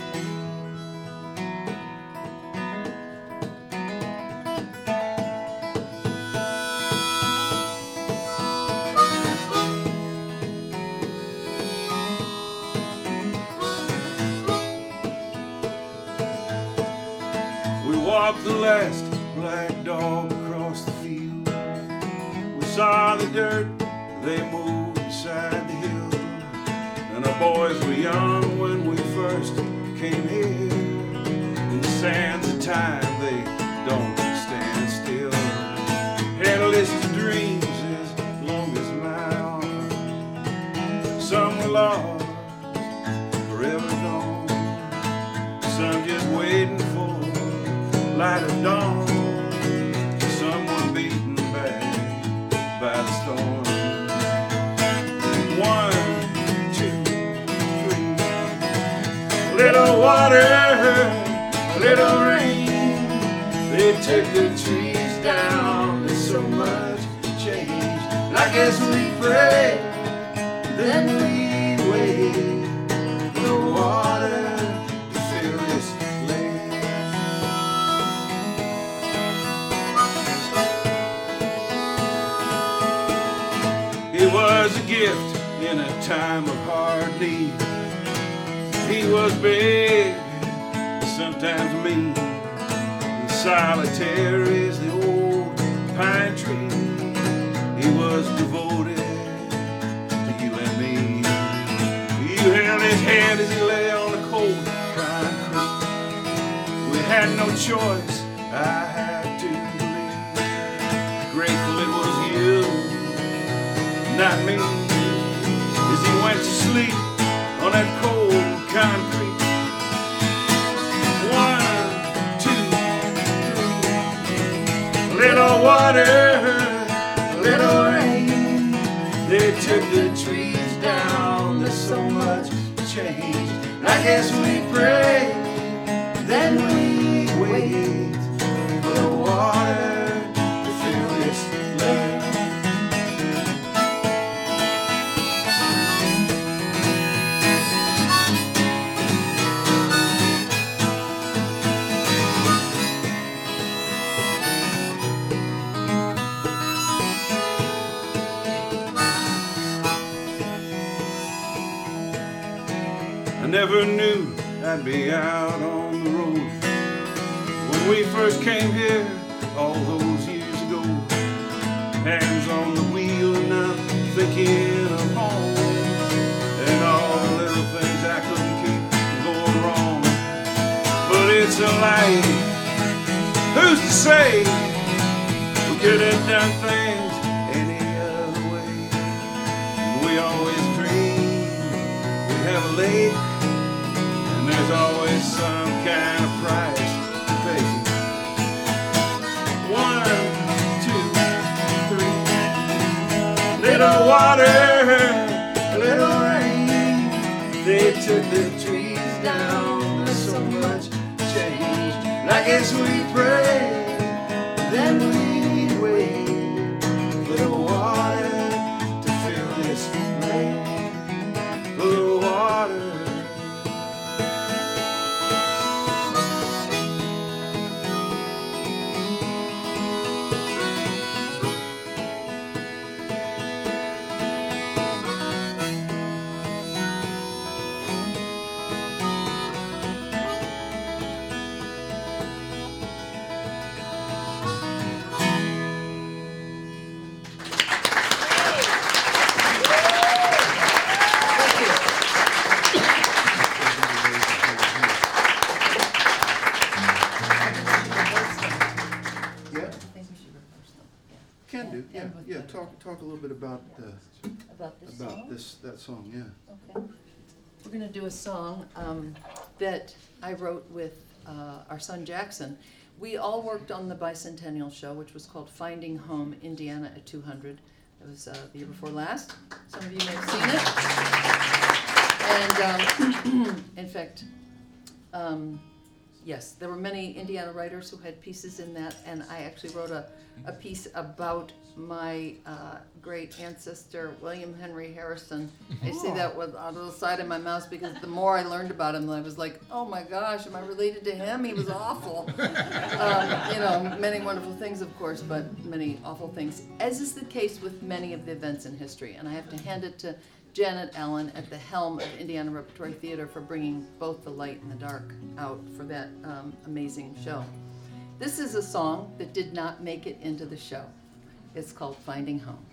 Walked the last black dog across the field. We saw the dirt they moved beside the hill. And our boys were young when we first came here. In the sands of time, they don't stand still. List of dreams as long as my arm. Some were lost, forever gone. Some just waiting light of dawn. Someone beaten back by the storm. One, two, three. Little water, little rain. They took the trees down. There's so much change. I guess we pray, then we wait the water in a time of hard need. He was big, sometimes mean, and solitary as the old pine tree. He was devoted to you and me. You held his hand as he lay on the cold concrete. We had no choice, I had to believe. Grateful it was you, not me. Went to sleep on that cold concrete. One, two, three. Little water, little rain. They took the trees down. There's so much change. I guess we pray, never knew I'd be out on the road. When we first came here, all those years ago, hands on the wheel I'm thinking of home. And all the little things I couldn't keep going wrong. But it's a life, who's to say? We could have done things Little water, a little rain. They took the trees down. There's so much change. And I guess song. Yeah. Okay. We're gonna do a song um, that I wrote with uh, our son Jackson. We all worked on the bicentennial show, which was called Finding Home Indiana at 200. It was uh, the year before last. Some of you may have seen it. And um, <clears throat> in fact, um, yes, there were many Indiana writers who had pieces in that, and I actually wrote a, a piece about my uh, great ancestor, William Henry Harrison. I <laughs> say that with of the side of my mouth because the more I learned about him, I was like, oh my gosh, am I related to him? He was awful. <laughs> um, you know, many wonderful things, of course, but many awful things, as is the case with many of the events in history. And I have to hand it to Janet Allen at the helm of Indiana Repertory Theater for bringing both the light and the dark out for that um, amazing show. This is a song that did not make it into the show. It's called Finding Home.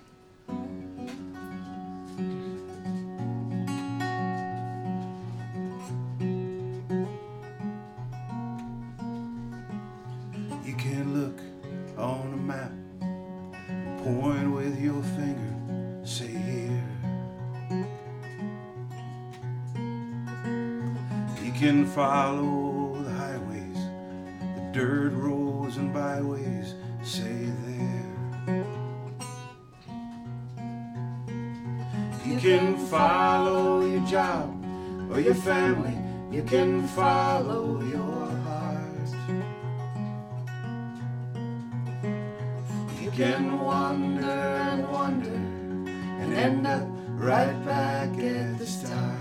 You can look on a map, point with your finger, say here. You can follow the highways, the dirt roads and byways, can follow your job or your family, you can follow your heart. You can wander and wander and end up right back at the start.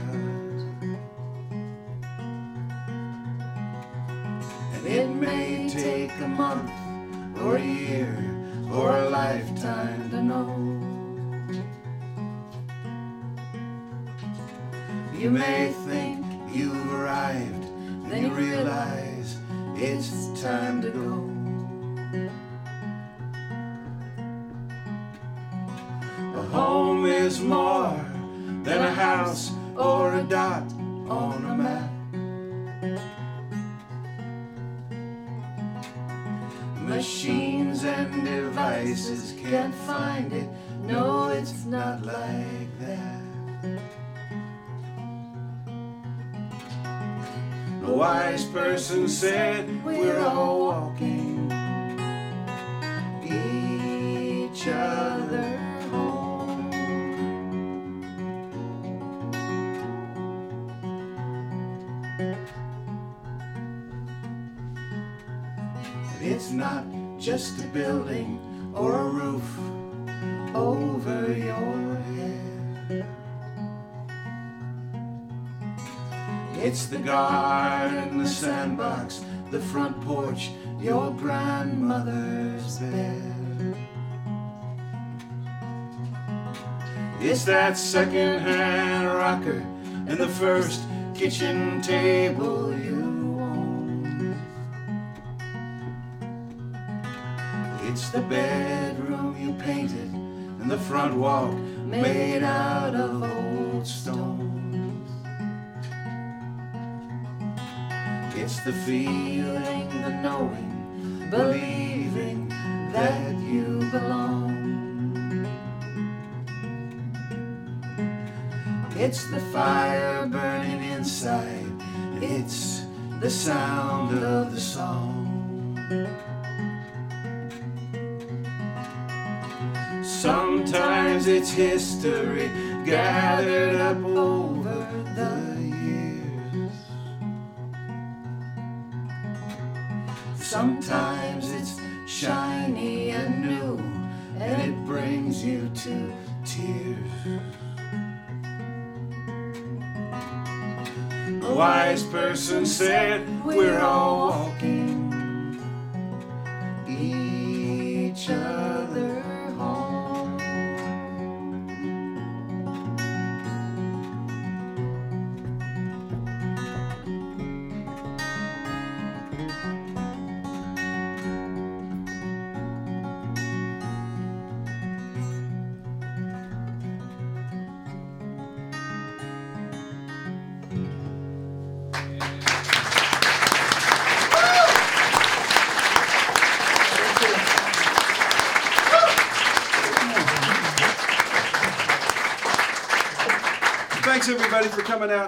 And it may take a month or a year or a lifetime to know. You may think you've arrived, then you realize it's time to go. A home is more than a house or a dot on a map. machines and devices can't find it. No, it's not like that. A wise person said we're all walking each other home. And it's not just a building or a roof It's the garden, the sandbox, the front porch, your grandmother's bed. It's that second-hand rocker and the first kitchen table you own. It's the bedroom you painted and the front walk made out of old stone. The feeling, the knowing, believing that you belong. It's the fire burning inside. It's the sound of the song. Sometimes it's history gathered up over Sometimes it's shiny and new, and it brings you to tears. A wise person said, We're all walking each other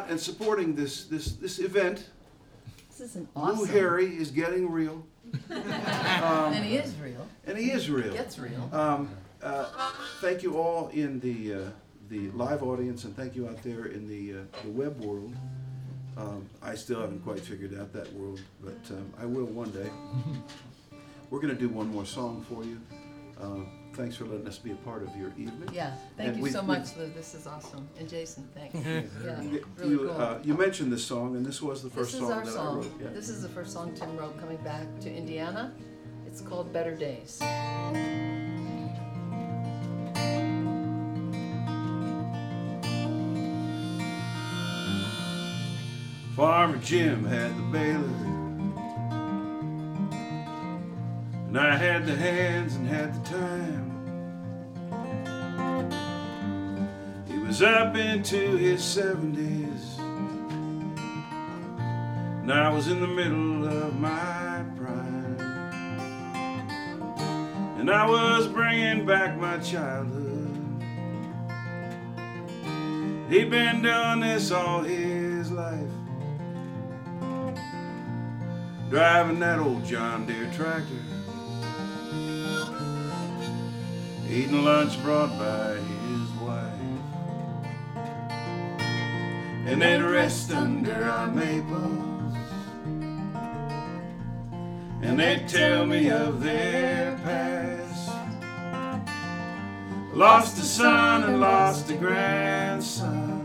out and supporting this this this event. This is an Lou awesome. Harry is getting real, <laughs> And he is real. and he is real. Gets real. Um, uh, thank you all in the uh, the live audience, and thank you out there in the uh, the web world. Um, I still haven't quite figured out that world, but um, I will one day. <laughs> We're going to do one more song for you. Thanks for letting us be a part of your evening. Yeah. Thank And you we- so much, Lou. This is awesome. And Jason, thanks. Yeah. You, Really you, cool. uh, you mentioned this song, and this was the This first is song our that I song. wrote. Yeah. This is the first song Tim wrote coming back to Indiana. It's called Better Days. Farmer Jim had the baler, and I had the hands and had the time. He was up into his seventies, and I was in the middle of my prime. And I was bringing back my childhood. He'd been doing this all his life driving that old John Deere tractor, eating lunch brought by his wife, and they'd rest under our maples, and they'd tell me of their past. Lost a son and lost a grandson.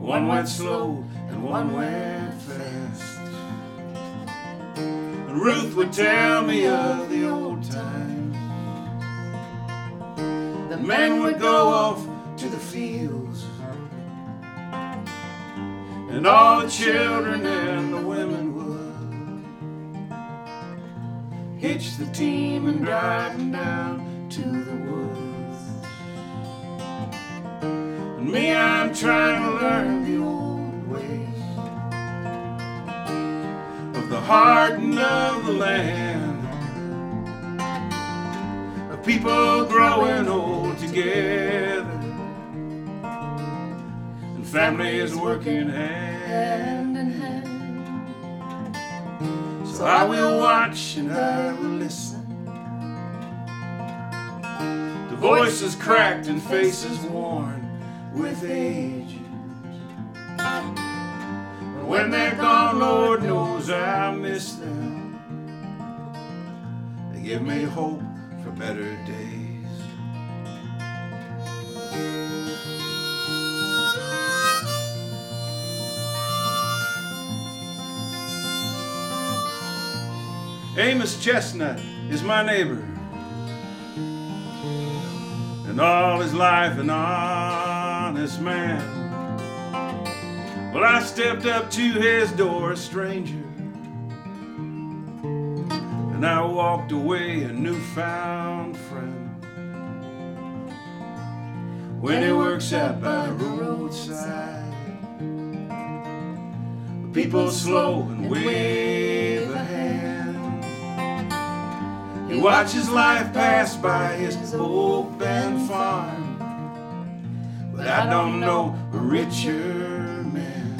One went slow and one went fast. And Ruth would tell me of the old Men would go off to the fields. And all the children and the women would hitch the team and drive down to the woods. And me, I'm trying to learn the old ways of the hardening of the land. Of people growing old together. And families working hand in hand. So I will watch and I will listen. The voices cracked and faces worn with age. But when they're gone, Lord knows I miss them. They give me hope for better days. Amos Chestnut is my neighbor. And all his life an honest man. Well, I stepped up to his door, a stranger. And I walked away a newfound friend. When he works out by the roadside. People slow and wave a hand. He watches life pass by his open farm. But I don't know a richer man.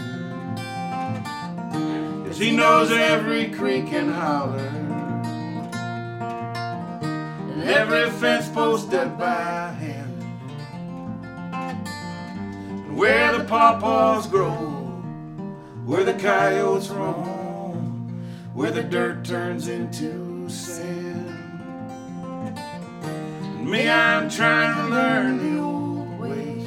Cause he knows every creek and holler. And every fence post up by where the pawpaws grow where the coyotes roam, where the dirt turns into sand. And me, I'm trying to learn the old ways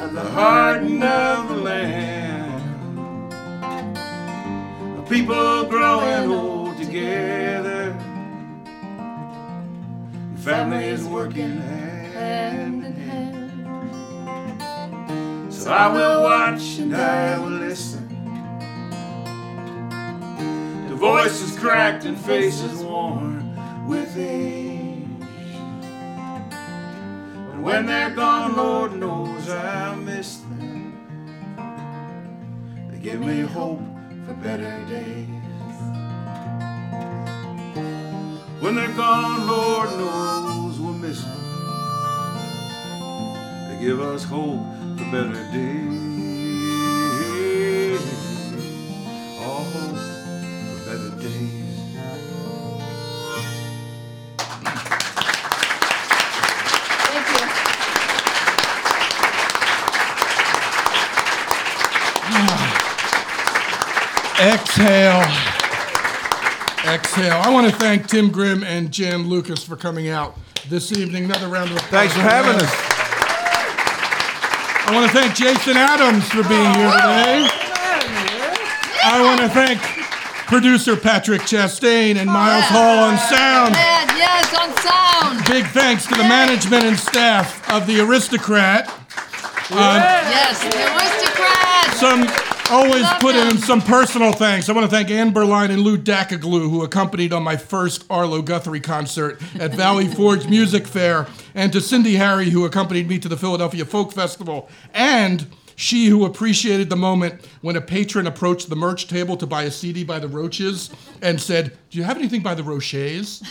of the hardening of the land. Of people growing old together, families working hand. So I will watch and I will listen to voices cracked and faces worn with age. And when they're gone, Lord knows I miss them. They give me hope for better days. When they're gone, Lord knows we'll miss them. They give us hope for better days. All hope for better days. Thank you. <sighs> Exhale. Exhale. I want to thank Tim Grimm and Jan Lucas for coming out this evening. Another round of applause. Thanks for having us. I want to thank Jason Adams for being here oh, today. I want to thank producer Patrick Chastain and Miles Hall on sound. Yes, on sound. Big thanks to the management and staff of the Aristocrat. Uh, yes, the aristocrat. Some always Love put in some personal thanks. I want to thank Ann Berline and Lou Dacaglu, who accompanied on my first Arlo Guthrie concert at Valley <laughs> Forge Music Fair, and to Cindy Harry, who accompanied me to the Philadelphia Folk Festival, and she who appreciated the moment when a patron approached the merch table to buy a CD by the Roaches and said, Do you have anything by the Rochers?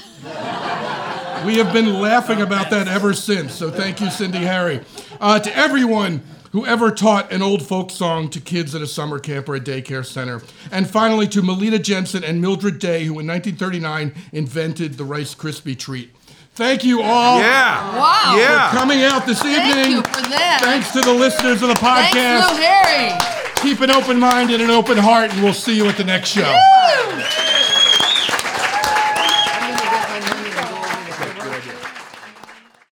We have been laughing about that ever since. So thank you, Cindy Harry. Uh, to everyone who ever taught an old folk song to kids at a summer camp or a daycare center. And finally, to Malitta Jensen and Mildred Day, who in 1939 invented the Rice Krispie treat. Thank you all Yeah. Wow. for coming out this Thank evening. you for that. Thanks to the listeners of the podcast. Lou Harry. Keep an open mind and an open heart, and we'll see you at the next show. Woo!